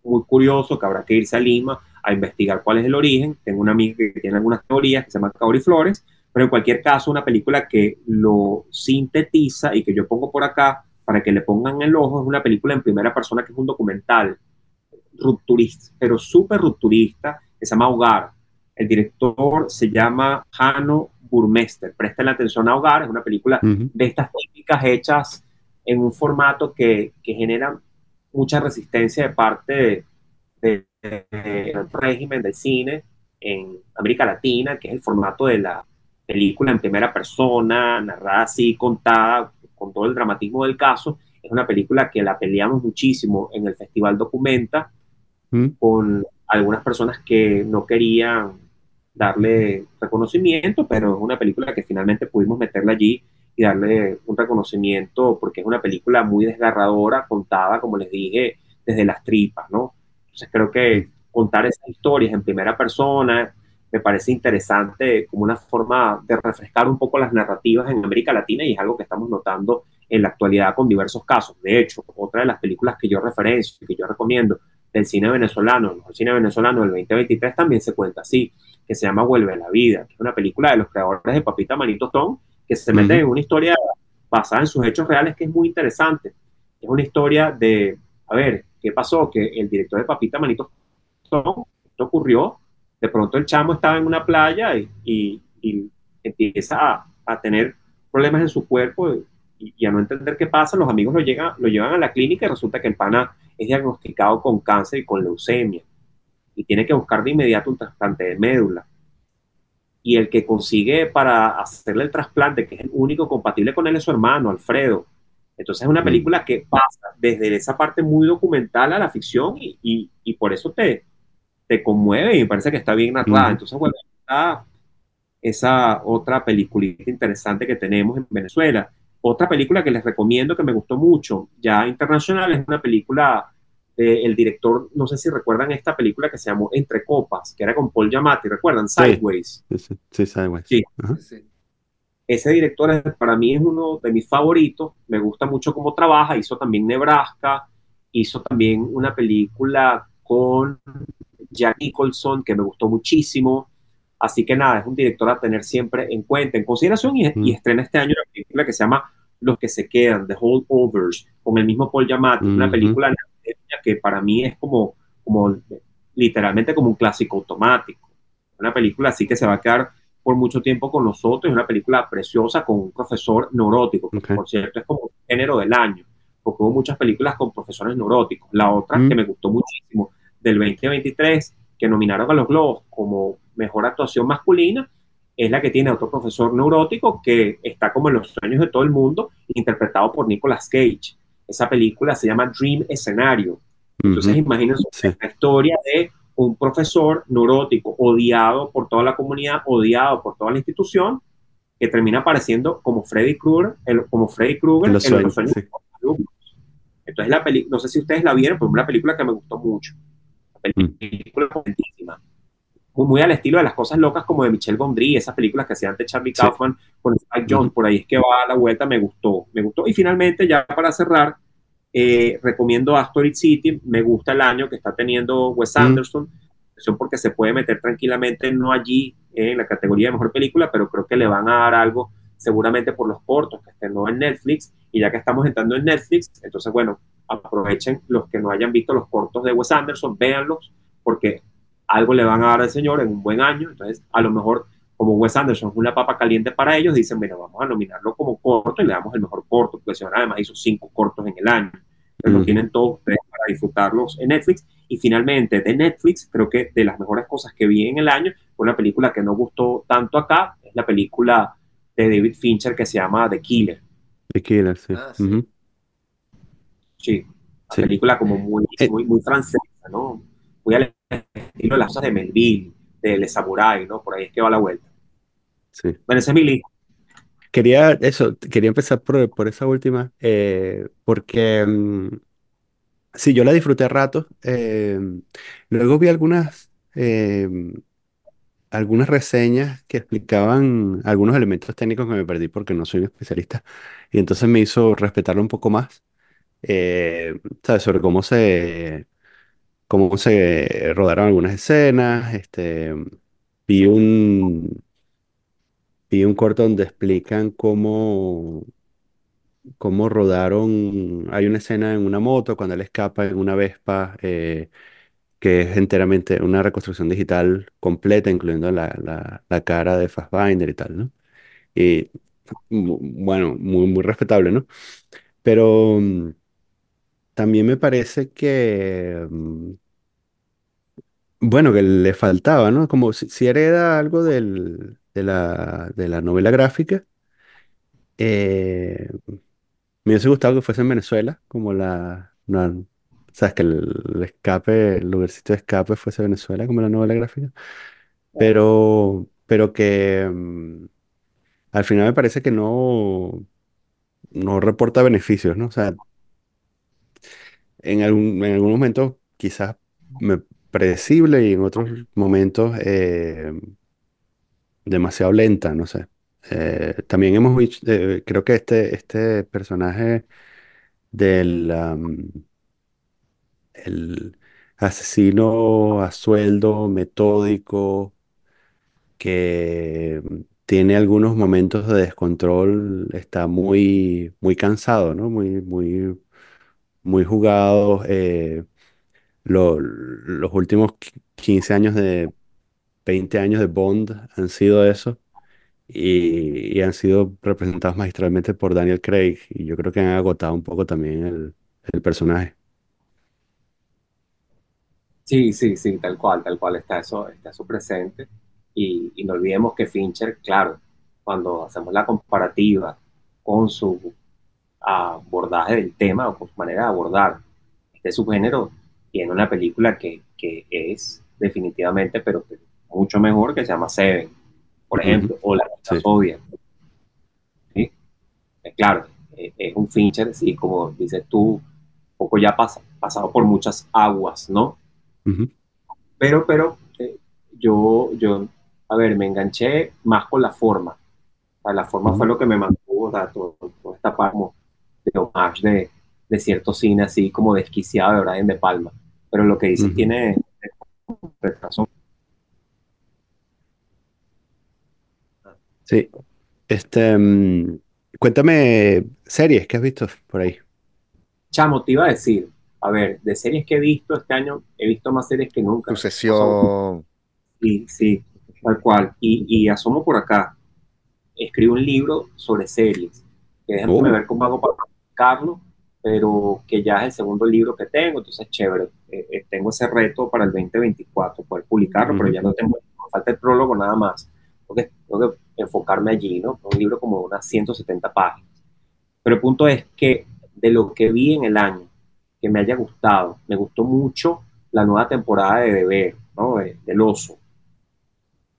B: muy curioso que habrá que irse a Lima a investigar cuál es el origen. Tengo una amiga que tiene algunas teorías que se llama Cauri Flores, pero en cualquier caso una película que lo sintetiza y que yo pongo por acá para que le pongan el ojo es una película en primera persona que es un documental rupturista, pero súper rupturista, que se llama Hogar. El director se llama Jano Burmester. Presten atención a Hogar, es una película de estas típicas hechas en un formato que, que genera mucha resistencia de parte de- de- del régimen del cine en América Latina, que es el formato de la película en primera persona, narrada así, contada, con todo el dramatismo del caso. Es una película que la peleamos muchísimo en el Festival Documenta
A: Mm.
B: con algunas personas que no querían darle reconocimiento, pero es una película que finalmente pudimos meterla allí y darle un reconocimiento porque es una película muy desgarradora, contada, como les dije, desde las tripas, ¿no? Entonces creo que contar esas historias en primera persona me parece interesante como una forma de refrescar un poco las narrativas en América Latina y es algo que estamos notando en la actualidad con diversos casos. De hecho, otra de las películas que yo referencio y que yo recomiendo del cine venezolano, el mejor cine venezolano del 2023 también se cuenta así, que se llama Vuelve a la Vida, que es una película de los creadores de Papita Manito Tom, que se mete en una historia basada en sus hechos reales que es muy interesante. Es una historia de, a ver, ¿qué pasó? Que el director de Papita Manito esto ocurrió, de pronto el chamo estaba en una playa y, empieza a, a tener problemas en su cuerpo y, y a no entender qué pasa, los amigos lo, llegan, lo llevan a la clínica y resulta que el pana es diagnosticado con cáncer y con leucemia y tiene que buscar de inmediato un trasplante de médula. Y el que consigue para hacerle el trasplante, que es el único compatible con él, es su hermano, Alfredo. Entonces es una
A: Mm.
B: película que pasa desde esa parte muy documental a la ficción y, y- y por eso te, te conmueve y me parece que está bien narrada.
A: Mm.
B: Entonces, bueno, está esa otra peliculita interesante que tenemos en Venezuela. Otra película que les recomiendo que me gustó mucho, ya internacional, es una película del director, no sé si recuerdan esta película que se llamó Entre Copas, que era con Paul Giamatti, ¿recuerdan? Sideways.
A: Sí, sí, sí, Sideways.
B: Sí.
A: Ajá.
B: Ese director para mí es uno de mis favoritos, me gusta mucho cómo trabaja, hizo también Nebraska, hizo también una película con Jack Nicholson que me gustó muchísimo, así que nada, es un director a tener siempre en cuenta, en consideración y,
A: Mm.
B: y estrena este año una película que se llama Los que se quedan, The Holdovers, con el mismo Paul Giamatti, una
A: Ujú.
B: película que para mí es como, como literalmente como un clásico automático, una película así que se va a quedar por mucho tiempo con nosotros. Es una película preciosa con un profesor neurótico, que
A: Ok.
B: por cierto es como género del año, porque hubo muchas películas con profesores neuróticos. La otra
A: Mm.
B: que me gustó muchísimo del 2023, que nominaron a los Globos como mejor actuación masculina, es la que tiene otro profesor neurótico que está como en los sueños de todo el mundo, interpretado por Nicolas Cage. Esa película se llama Dream Escenario. Entonces,
A: Ujú.
B: imagínense
A: Sí.
B: la historia de un profesor neurótico odiado por toda la comunidad, odiado por toda la institución, que termina apareciendo como Freddy Krueger, el- como Freddy Krueger
A: En los
B: en los
A: sueños,
B: sueños
A: sí.
B: de los alumnos. Entonces, la peli no sé si ustedes la vieron, pero es una película que me gustó mucho. Una
A: Mm.
B: película. Muy, muy al estilo de las cosas locas como de Michel Gondry, esas películas que hacía antes Charlie
A: Sí.
B: Kaufman con Spike Jones,
A: Ujú.
B: por ahí es que va a la vuelta, me gustó, me gustó. Y finalmente, ya para cerrar, eh, recomiendo Asteroid City, me gusta el año que está teniendo Wes
A: Mm.
B: Anderson, eso porque se puede meter tranquilamente, no allí eh, en la categoría de mejor película, pero creo que le van a dar algo seguramente por los cortos que estén en Netflix, y ya que estamos entrando en Netflix, entonces bueno, aprovechen los que no hayan visto los cortos de Wes Anderson, véanlos, porque algo le van a dar al señor en un buen año, entonces a lo mejor como Wes Anderson es una papa caliente para ellos, dicen, bueno, vamos a nominarlo como corto y le damos el mejor corto, porque el señor además hizo cinco cortos en el año.
A: Mm.
B: lo tienen todos ustedes para disfrutarlos en Netflix. Y finalmente, de Netflix, creo que de las mejores cosas que vi en el año, fue una película que no gustó tanto acá, es la película de David Fincher que se llama The Killer.
A: The Killer, sí.
C: Ah, sí.
B: Sí. película como muy,
A: Eh.
B: muy, muy francesa, ¿no? Muy al estilo de las cosas de Melville, del samurái, ¿no? Por ahí es que va la vuelta.
A: Sí.
B: Bueno, ese es mi lista.
A: Quería eso, quería empezar por, por esa última, eh, porque mm, sí, yo la disfruté a eh, luego vi algunas, eh, algunas reseñas que explicaban algunos elementos técnicos que me perdí porque no soy un especialista. Y entonces me hizo respetarlo un poco más, eh, ¿sabes? Sobre cómo se, cómo se rodaron algunas escenas. Este, vi un, vi un corto donde explican cómo cómo rodaron, hay una escena en una moto cuando él escapa en una Vespa, eh, que es enteramente una reconstrucción digital completa, incluyendo la, la- la cara de Fassbinder y tal, ¿no? Y bueno, muy, muy respetable, ¿no? Pero mm, también me parece que, mm, bueno, que le faltaba, ¿no? Como si, si hereda algo del- de la, de la novela gráfica. eh, Me hubiese gustado que fuese en Venezuela, como la... no, sabes, que el, el escape, el lugarcito de escape fuese Venezuela, como la novela gráfica. Pero, pero que mm, al final me parece que no, no reporta beneficios, ¿no? O sea, en algún, en algún momento quizás me- predecible y en otros momentos eh, demasiado lenta, no sé. Eh, también hemos visto, eh, creo que este, este personaje del... asesino a sueldo, metódico, que tiene algunos momentos de descontrol, está muy, muy cansado, ¿no? Muy, muy, muy jugado. eh, lo- los últimos qui- 15 años de, 20 años de Bond han sido eso. Y, han sido representados magistralmente por Daniel Craig. Y yo creo que han agotado un poco también el, personaje.
B: Sí, sí, sí, tal cual, tal cual está eso, está eso presente. Y, no olvidemos que Fincher, claro, cuando hacemos la comparativa con su abordaje del tema o con su manera de abordar este subgénero, tiene una película que, que es definitivamente, pero, pero mucho mejor, que se llama Seven, por ejemplo, o La Zodiac, ¿sí? Eh, claro, eh, es un Fincher, sí, como dices tú, un poco ya pasa, pasado por muchas aguas, ¿no? Pero, pero eh, yo, yo, a ver, me enganché más con la forma. O sea, la forma fue lo que me mantuvo, o sea, todo- toda esta parte como de homage de, de cierto cine así como desquiciado de Brian De Palma. Pero lo que dices tiene razón.
A: Sí. Este, mm, cuéntame series que has visto por ahí.
B: Chamo, te iba a decir, a ver, de series que he visto este año, he visto más series que nunca. O sea,
C: Sucesión.
B: sí, sí, tal cual. Y, y asomo por acá, escribo un libro sobre series, que déjame
A: Oh,
B: ver cómo hago para publicarlo, pero que ya es el segundo libro que tengo, entonces chévere. Eh, eh, tengo ese reto para el 2024, poder publicarlo, pero ya no tengo, falta el prólogo nada más. Tengo que, tengo que enfocarme allí, ¿no? Un libro como de unas 170 páginas. Pero el punto es que de lo que vi en el año, que me haya gustado, me gustó mucho la nueva temporada de Deber, ¿no? De- del oso.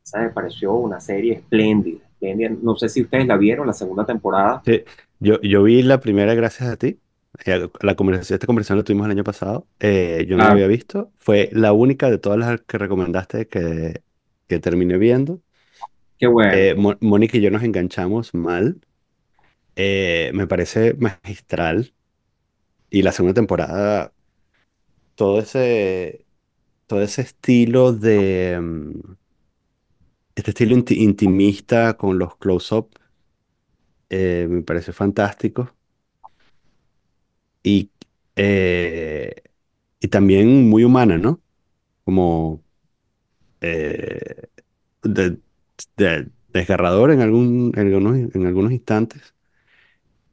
B: Esa me pareció una serie espléndida, espléndida. No sé si ustedes la vieron, la segunda temporada.
A: Sí, yo, yo vi la primera gracias a ti. Eh, La conversación, esta conversación la tuvimos el año pasado. Eh, yo no la
B: Claro,
A: había visto. Fue la única de todas las que recomendaste que, que terminé viendo.
B: Qué bueno.
A: Eh, Mónica y yo nos enganchamos mal. Eh, me parece magistral. Y la segunda temporada, todo ese, todo ese estilo de... mm, Este estilo inti- intimista con los close-up eh, me parece fantástico. Y, eh, y también muy humana, ¿no? Como de- de- desgarrador en algún, en algunos, en algunos instantes.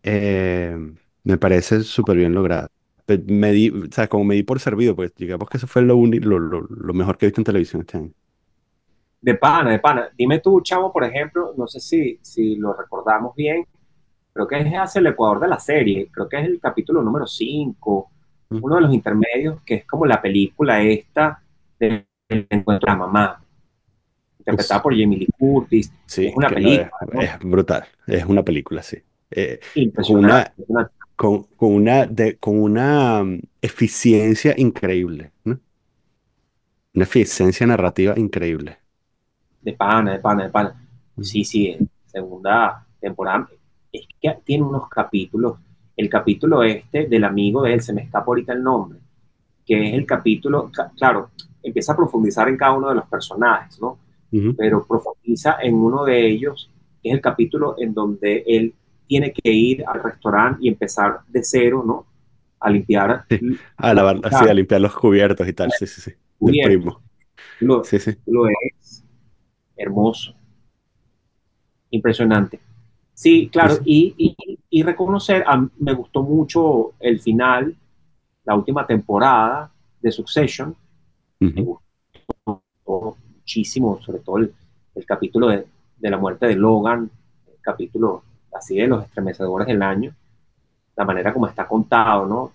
A: Eh, me parece súper bien logrado. Pe- Me di, o sea, como me di por servido, pues digamos que eso fue lo, lo, lo, lo mejor que he visto en televisión este año.
B: De pana, de pana. Dime tú, chamo, por ejemplo, no sé si, si lo recordamos bien, creo que es hacia el Ecuador de la serie, creo que es el capítulo número 5,
A: Mm,
B: uno de los intermedios, que es como la película esta del encuentro de la mamá. Interpretada por Jamie Lee Curtis.
A: Sí,
B: es una película,
A: es,
B: ¿no?
A: es brutal. Es una película, sí. Eh, con
B: Impresionante.
A: una, con, con una, de, con una mm, eficiencia increíble, ¿no? Una eficiencia narrativa increíble.
B: De pana, de pana, de pana.
A: Mm.
B: Sí, sí, segunda temporada. Es que tiene unos capítulos. El capítulo este del amigo de él, se me escapa ahorita el nombre, que es el capítulo, ca- claro, empieza a profundizar en cada uno de los personajes, ¿no? Pero profundiza en uno de ellos, que es el capítulo en donde él tiene que ir al restaurante y empezar de cero, ¿no? A limpiar
A: Sí. A lavar, así, a limpiar los cubiertos y tal. Sí, sí, sí. Del primo.
B: Lo,
A: Sí, sí.
B: lo es hermoso, impresionante. Sí, claro, y, y- y reconocer, a me gustó mucho el final, la última temporada de Succession, me gustó muchísimo, sobre todo el, el capítulo de, de la muerte de Logan, el capítulo así de los estremecedores del año, la manera como está contado, ¿no?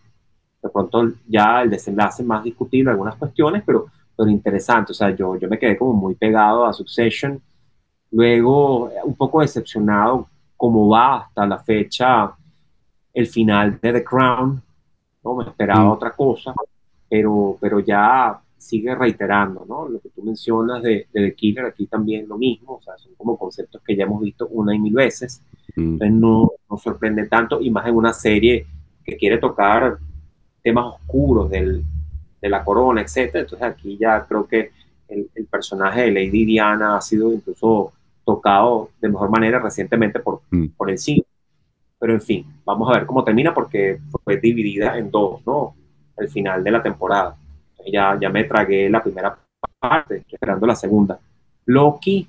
B: De pronto ya el desenlace más discutible, algunas cuestiones, pero, pero interesante, o sea, yo, yo me quedé como muy pegado a Succession, luego un poco decepcionado cómo va hasta la fecha el final de The Crown, ¿no? Me esperaba
A: Mm.
B: otra cosa, pero, pero ya sigue reiterando, ¿no? Lo que tú mencionas de, de The Killer, aquí también lo mismo, o sea, son como conceptos que ya hemos visto una y mil veces,
A: Mm.
B: entonces no, no sorprende tanto, y más en una serie que quiere tocar temas oscuros del, de la corona, etcétera. Entonces aquí ya creo que el, el personaje de Lady Diana ha sido incluso tocado de mejor manera recientemente por,
A: Mm.
B: por el cine. Pero en fin, vamos a ver cómo termina porque fue dividida en dos, ¿no? El final de la temporada. Ya, ya me tragué la primera parte, estoy esperando la segunda. Loki,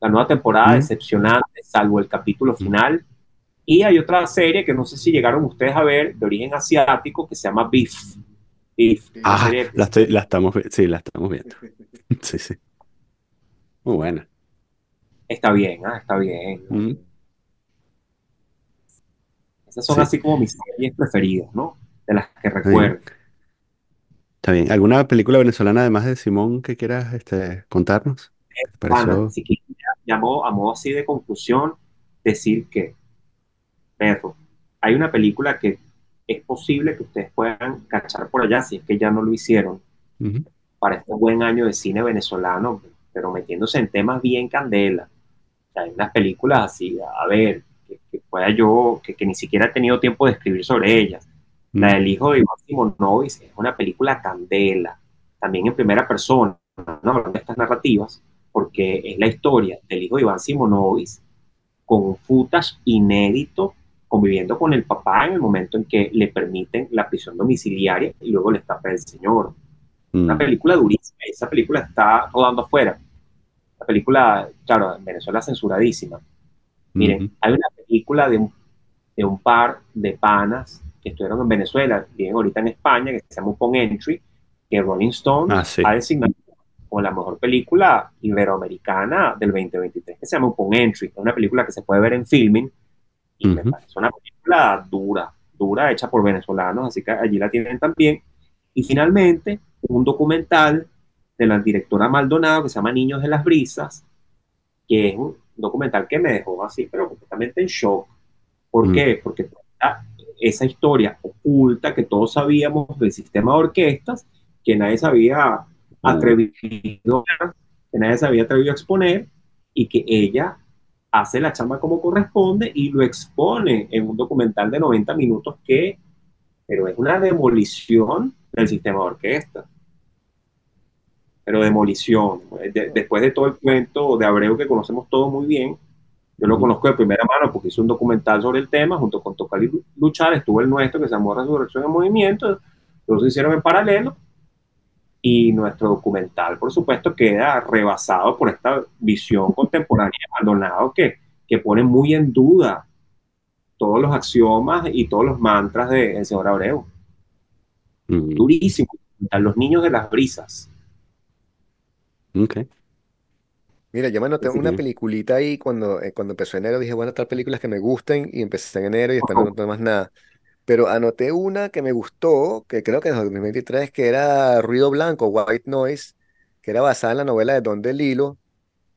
B: la nueva temporada
A: Mm.
B: decepcionante, salvo el capítulo final. Y hay otra serie que no sé si llegaron ustedes a ver, de origen asiático, que se llama Beef. Beef.
A: Ah,
B: serie-
A: la, estoy, la estamos, sí, la estamos viendo. Sí, sí. Muy buena.
B: Está bien, ah, está bien.
A: Mm.
B: Esas son
A: Sí.
B: así como mis series preferidas, ¿no? De las que recuerdo.
A: Está bien. ¿Alguna película venezolana además de Simón que quieras este, contarnos? ¿Te pareció?
B: Ana, si quieres, ya- llamó a modo así de conclusión, decir que, perro, hay una película que es posible que ustedes puedan cachar por allá, si es que ya no lo hicieron,
A: Ujú.
B: para este buen año de cine venezolano, pero metiéndose en temas bien candela. O sea, hay unas películas así, a ver, que, que pueda yo, que, que ni siquiera he tenido tiempo de escribir sobre ellas. La
A: Mm.
B: del hijo de Iván Simonovic es una película candela, también en primera persona, ¿no? De estas narrativas, porque es la historia del hijo de Iván Simonovic con un footage inédito conviviendo con el papá en el momento en que le permiten la prisión domiciliaria y luego le escapa el señor. Una
A: Mm.
B: película durísima, esa película está rodando afuera. La película, claro, en Venezuela censuradísima. Miren,
A: Ujú.
B: hay una película de un, de un par de panas estuvieron en Venezuela, viven ahorita en España, que se llama Upon Entry, que Rolling Stone
A: Ah, sí.
B: ha designado como la mejor película iberoamericana del 2023, que se llama Upon Entry. Es una película que se puede ver en filming y me
A: Ujú.
B: parece una película dura, dura, hecha por venezolanos, así que allí la tienen también. Y finalmente, un documental de la directora Maldonado que se llama Niños de las Brisas, que es un documental que me dejó así, pero completamente en shock. ¿Por
A: Mm.
B: qué? Porque esa historia oculta que todos sabíamos del sistema de orquestas, que nadie se había atrevido, que nadie se había atrevido a exponer, y que ella hace la chamba como corresponde y lo expone en un documental de 90 minutos que, pero es una demolición del sistema de orquesta. Pero demolición. De- después de todo el cuento de Abreu que conocemos todos muy bien, yo lo conozco de primera mano porque hice un documental sobre el tema junto con Tocar y Luchar, estuvo el nuestro que se llamó Resurrección en Movimiento, los hicieron en paralelo y nuestro documental, por supuesto, queda rebasado por esta visión contemporánea de Maldonado que, que pone muy en duda todos los axiomas y todos los mantras del señor Abreu.
A: Mm.
B: Durísimo. A los niños de las brisas.
A: Ok.
C: Mira, yo me anoté
A: Así
C: una
A: que-
C: peliculita ahí cuando, eh, cuando empezó enero, dije, bueno, tal películas que me gusten y empecé en enero y después no anoté más nada. Pero anoté una que me gustó, que creo que es de 2023, que era Ruido Blanco, White Noise, que era basada en la novela de Don DeLillo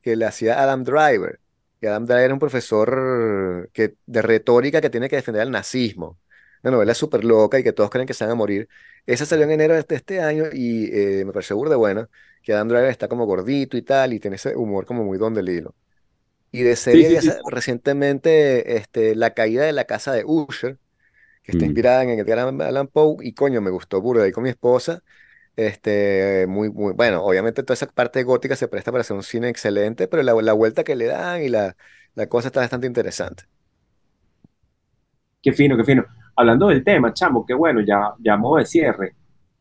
C: que le hacía Adam Driver. Y Adam Driver era un profesor que, de retórica que tiene que defender al nazismo. Una novela súper loca y que todos creen que se van a morir. Esa salió en enero de este, este año y eh, me pareció burda buena, que Adam Driver está como gordito y tal, y tiene ese humor como muy don del hilo. Y de serie
B: sí, sí.
C: recientemente este, La caída de la casa de Usher, que está
A: Mm.
C: inspirada en Edgar Allan Poe, y coño, me gustó burda ahí con mi esposa. Este, muy, muy, bueno, obviamente toda esa parte gótica se presta para hacer un cine excelente, pero la, la vuelta que le dan y la, la cosa está bastante interesante.
B: Qué fino, qué fino. Hablando del tema, chamo, qué bueno, ya, ya modo de cierre.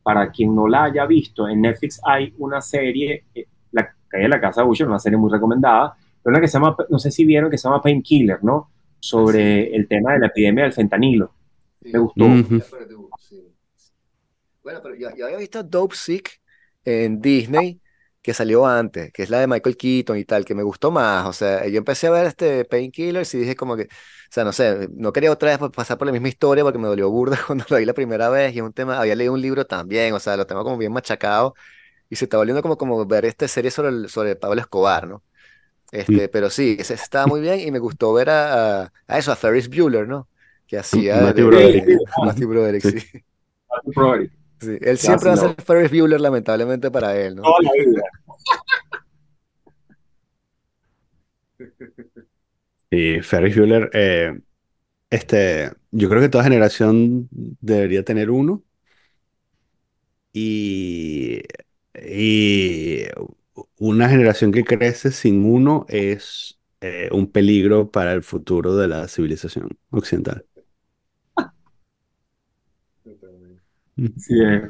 B: Para quien no la haya visto, en Netflix hay una serie, eh, La calle de la casa de Usher, una serie muy recomendada, pero una que se llama, no sé si vieron, que se llama Painkiller, ¿no? Sobre el tema de la epidemia del fentanilo. Me gustó.
A: Ujú.
C: Bueno, pero yo, yo había visto Dope Sick en Disney, que salió antes, que es la de Michael Keaton y tal, que me gustó más. O sea, yo empecé a ver este Painkillers y dije como que, o sea, no sé, no quería otra vez pasar por la misma historia porque me dolió burda cuando lo vi la primera vez y es un tema, había leído un libro también, o sea, lo tengo como bien machacado y se está volviendo como, como ver esta serie sobre, el- sobre Pablo Escobar, ¿no? Este, pero sí, ese, estaba muy bien y me gustó ver a, a, a eso, a Ferris Bueller, ¿no? Que hacía
A: Matthew
C: de-
A: Broderick.
C: de- Matthew Broderick,
A: Sí.
C: sí.
B: Matthew Broderick,
C: Sí, Él
B: Ya,
C: siempre va a ser Ferris Bueller, lamentablemente para él, ¿no?
B: Toda la vida.
A: Y Ferris Bueller, eh, este, yo creo que toda generación debería tener uno. Y, y una generación que crece sin uno es eh, un peligro para el futuro de la civilización occidental.
B: Sí, eh.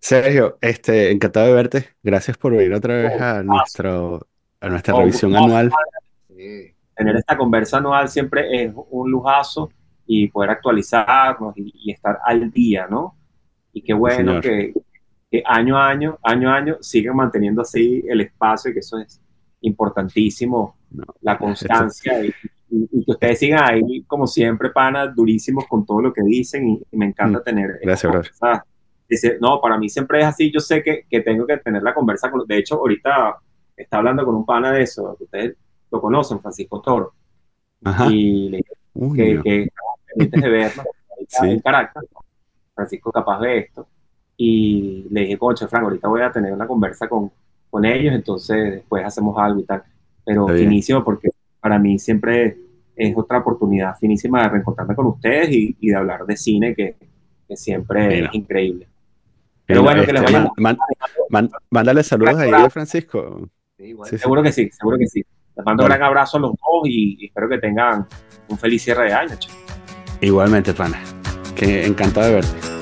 A: Sergio, este, encantado de verte. Gracias por venir otra vez a nuestro, a nuestra
B: Oh,
A: revisión
B: gustazo.
A: anual.
C: Sí.
B: tener esta conversa anual siempre es un lujazo y poder actualizarnos y, y estar al día, ¿no? Y qué bueno
A: señor.
B: que, que año a año, año a año, siguen manteniendo así el espacio y que eso es importantísimo,
A: No,
B: la constancia y, y- y que ustedes sigan ahí, como siempre, panas, durísimos con todo lo que dicen y, y me encanta
A: Mm,
B: tener
A: gracias.
B: Dice, no, para mí siempre es así, yo sé que, que tengo que tener la conversa con, de hecho, ahorita está hablando con un pana de eso, ustedes lo conocen, Francisco Toro,
A: Ajá.
B: y le dije
A: Uy,
B: que,
A: no.
B: que de vernos
A: Sí.
B: en Caracas, Francisco capaz de esto, y le dije, concha, Frank, ahorita voy a tener una conversa con, con ellos, entonces después hacemos algo y tal, pero finísimo porque para mí siempre es otra oportunidad finísima de reencontrarme con ustedes y, y de hablar de cine que, que siempre es increíble. Pero bueno, que les
A: Este,
B: vaya
A: man- man- mándale saludos ahí Francisco.
C: Sí, igual.
A: Sí, sí.
B: Seguro que sí, seguro que sí. Les mando un gran abrazo a los dos y, y espero que tengan un feliz cierre de año. chicos.
A: Igualmente, pana. Que encantado de verte.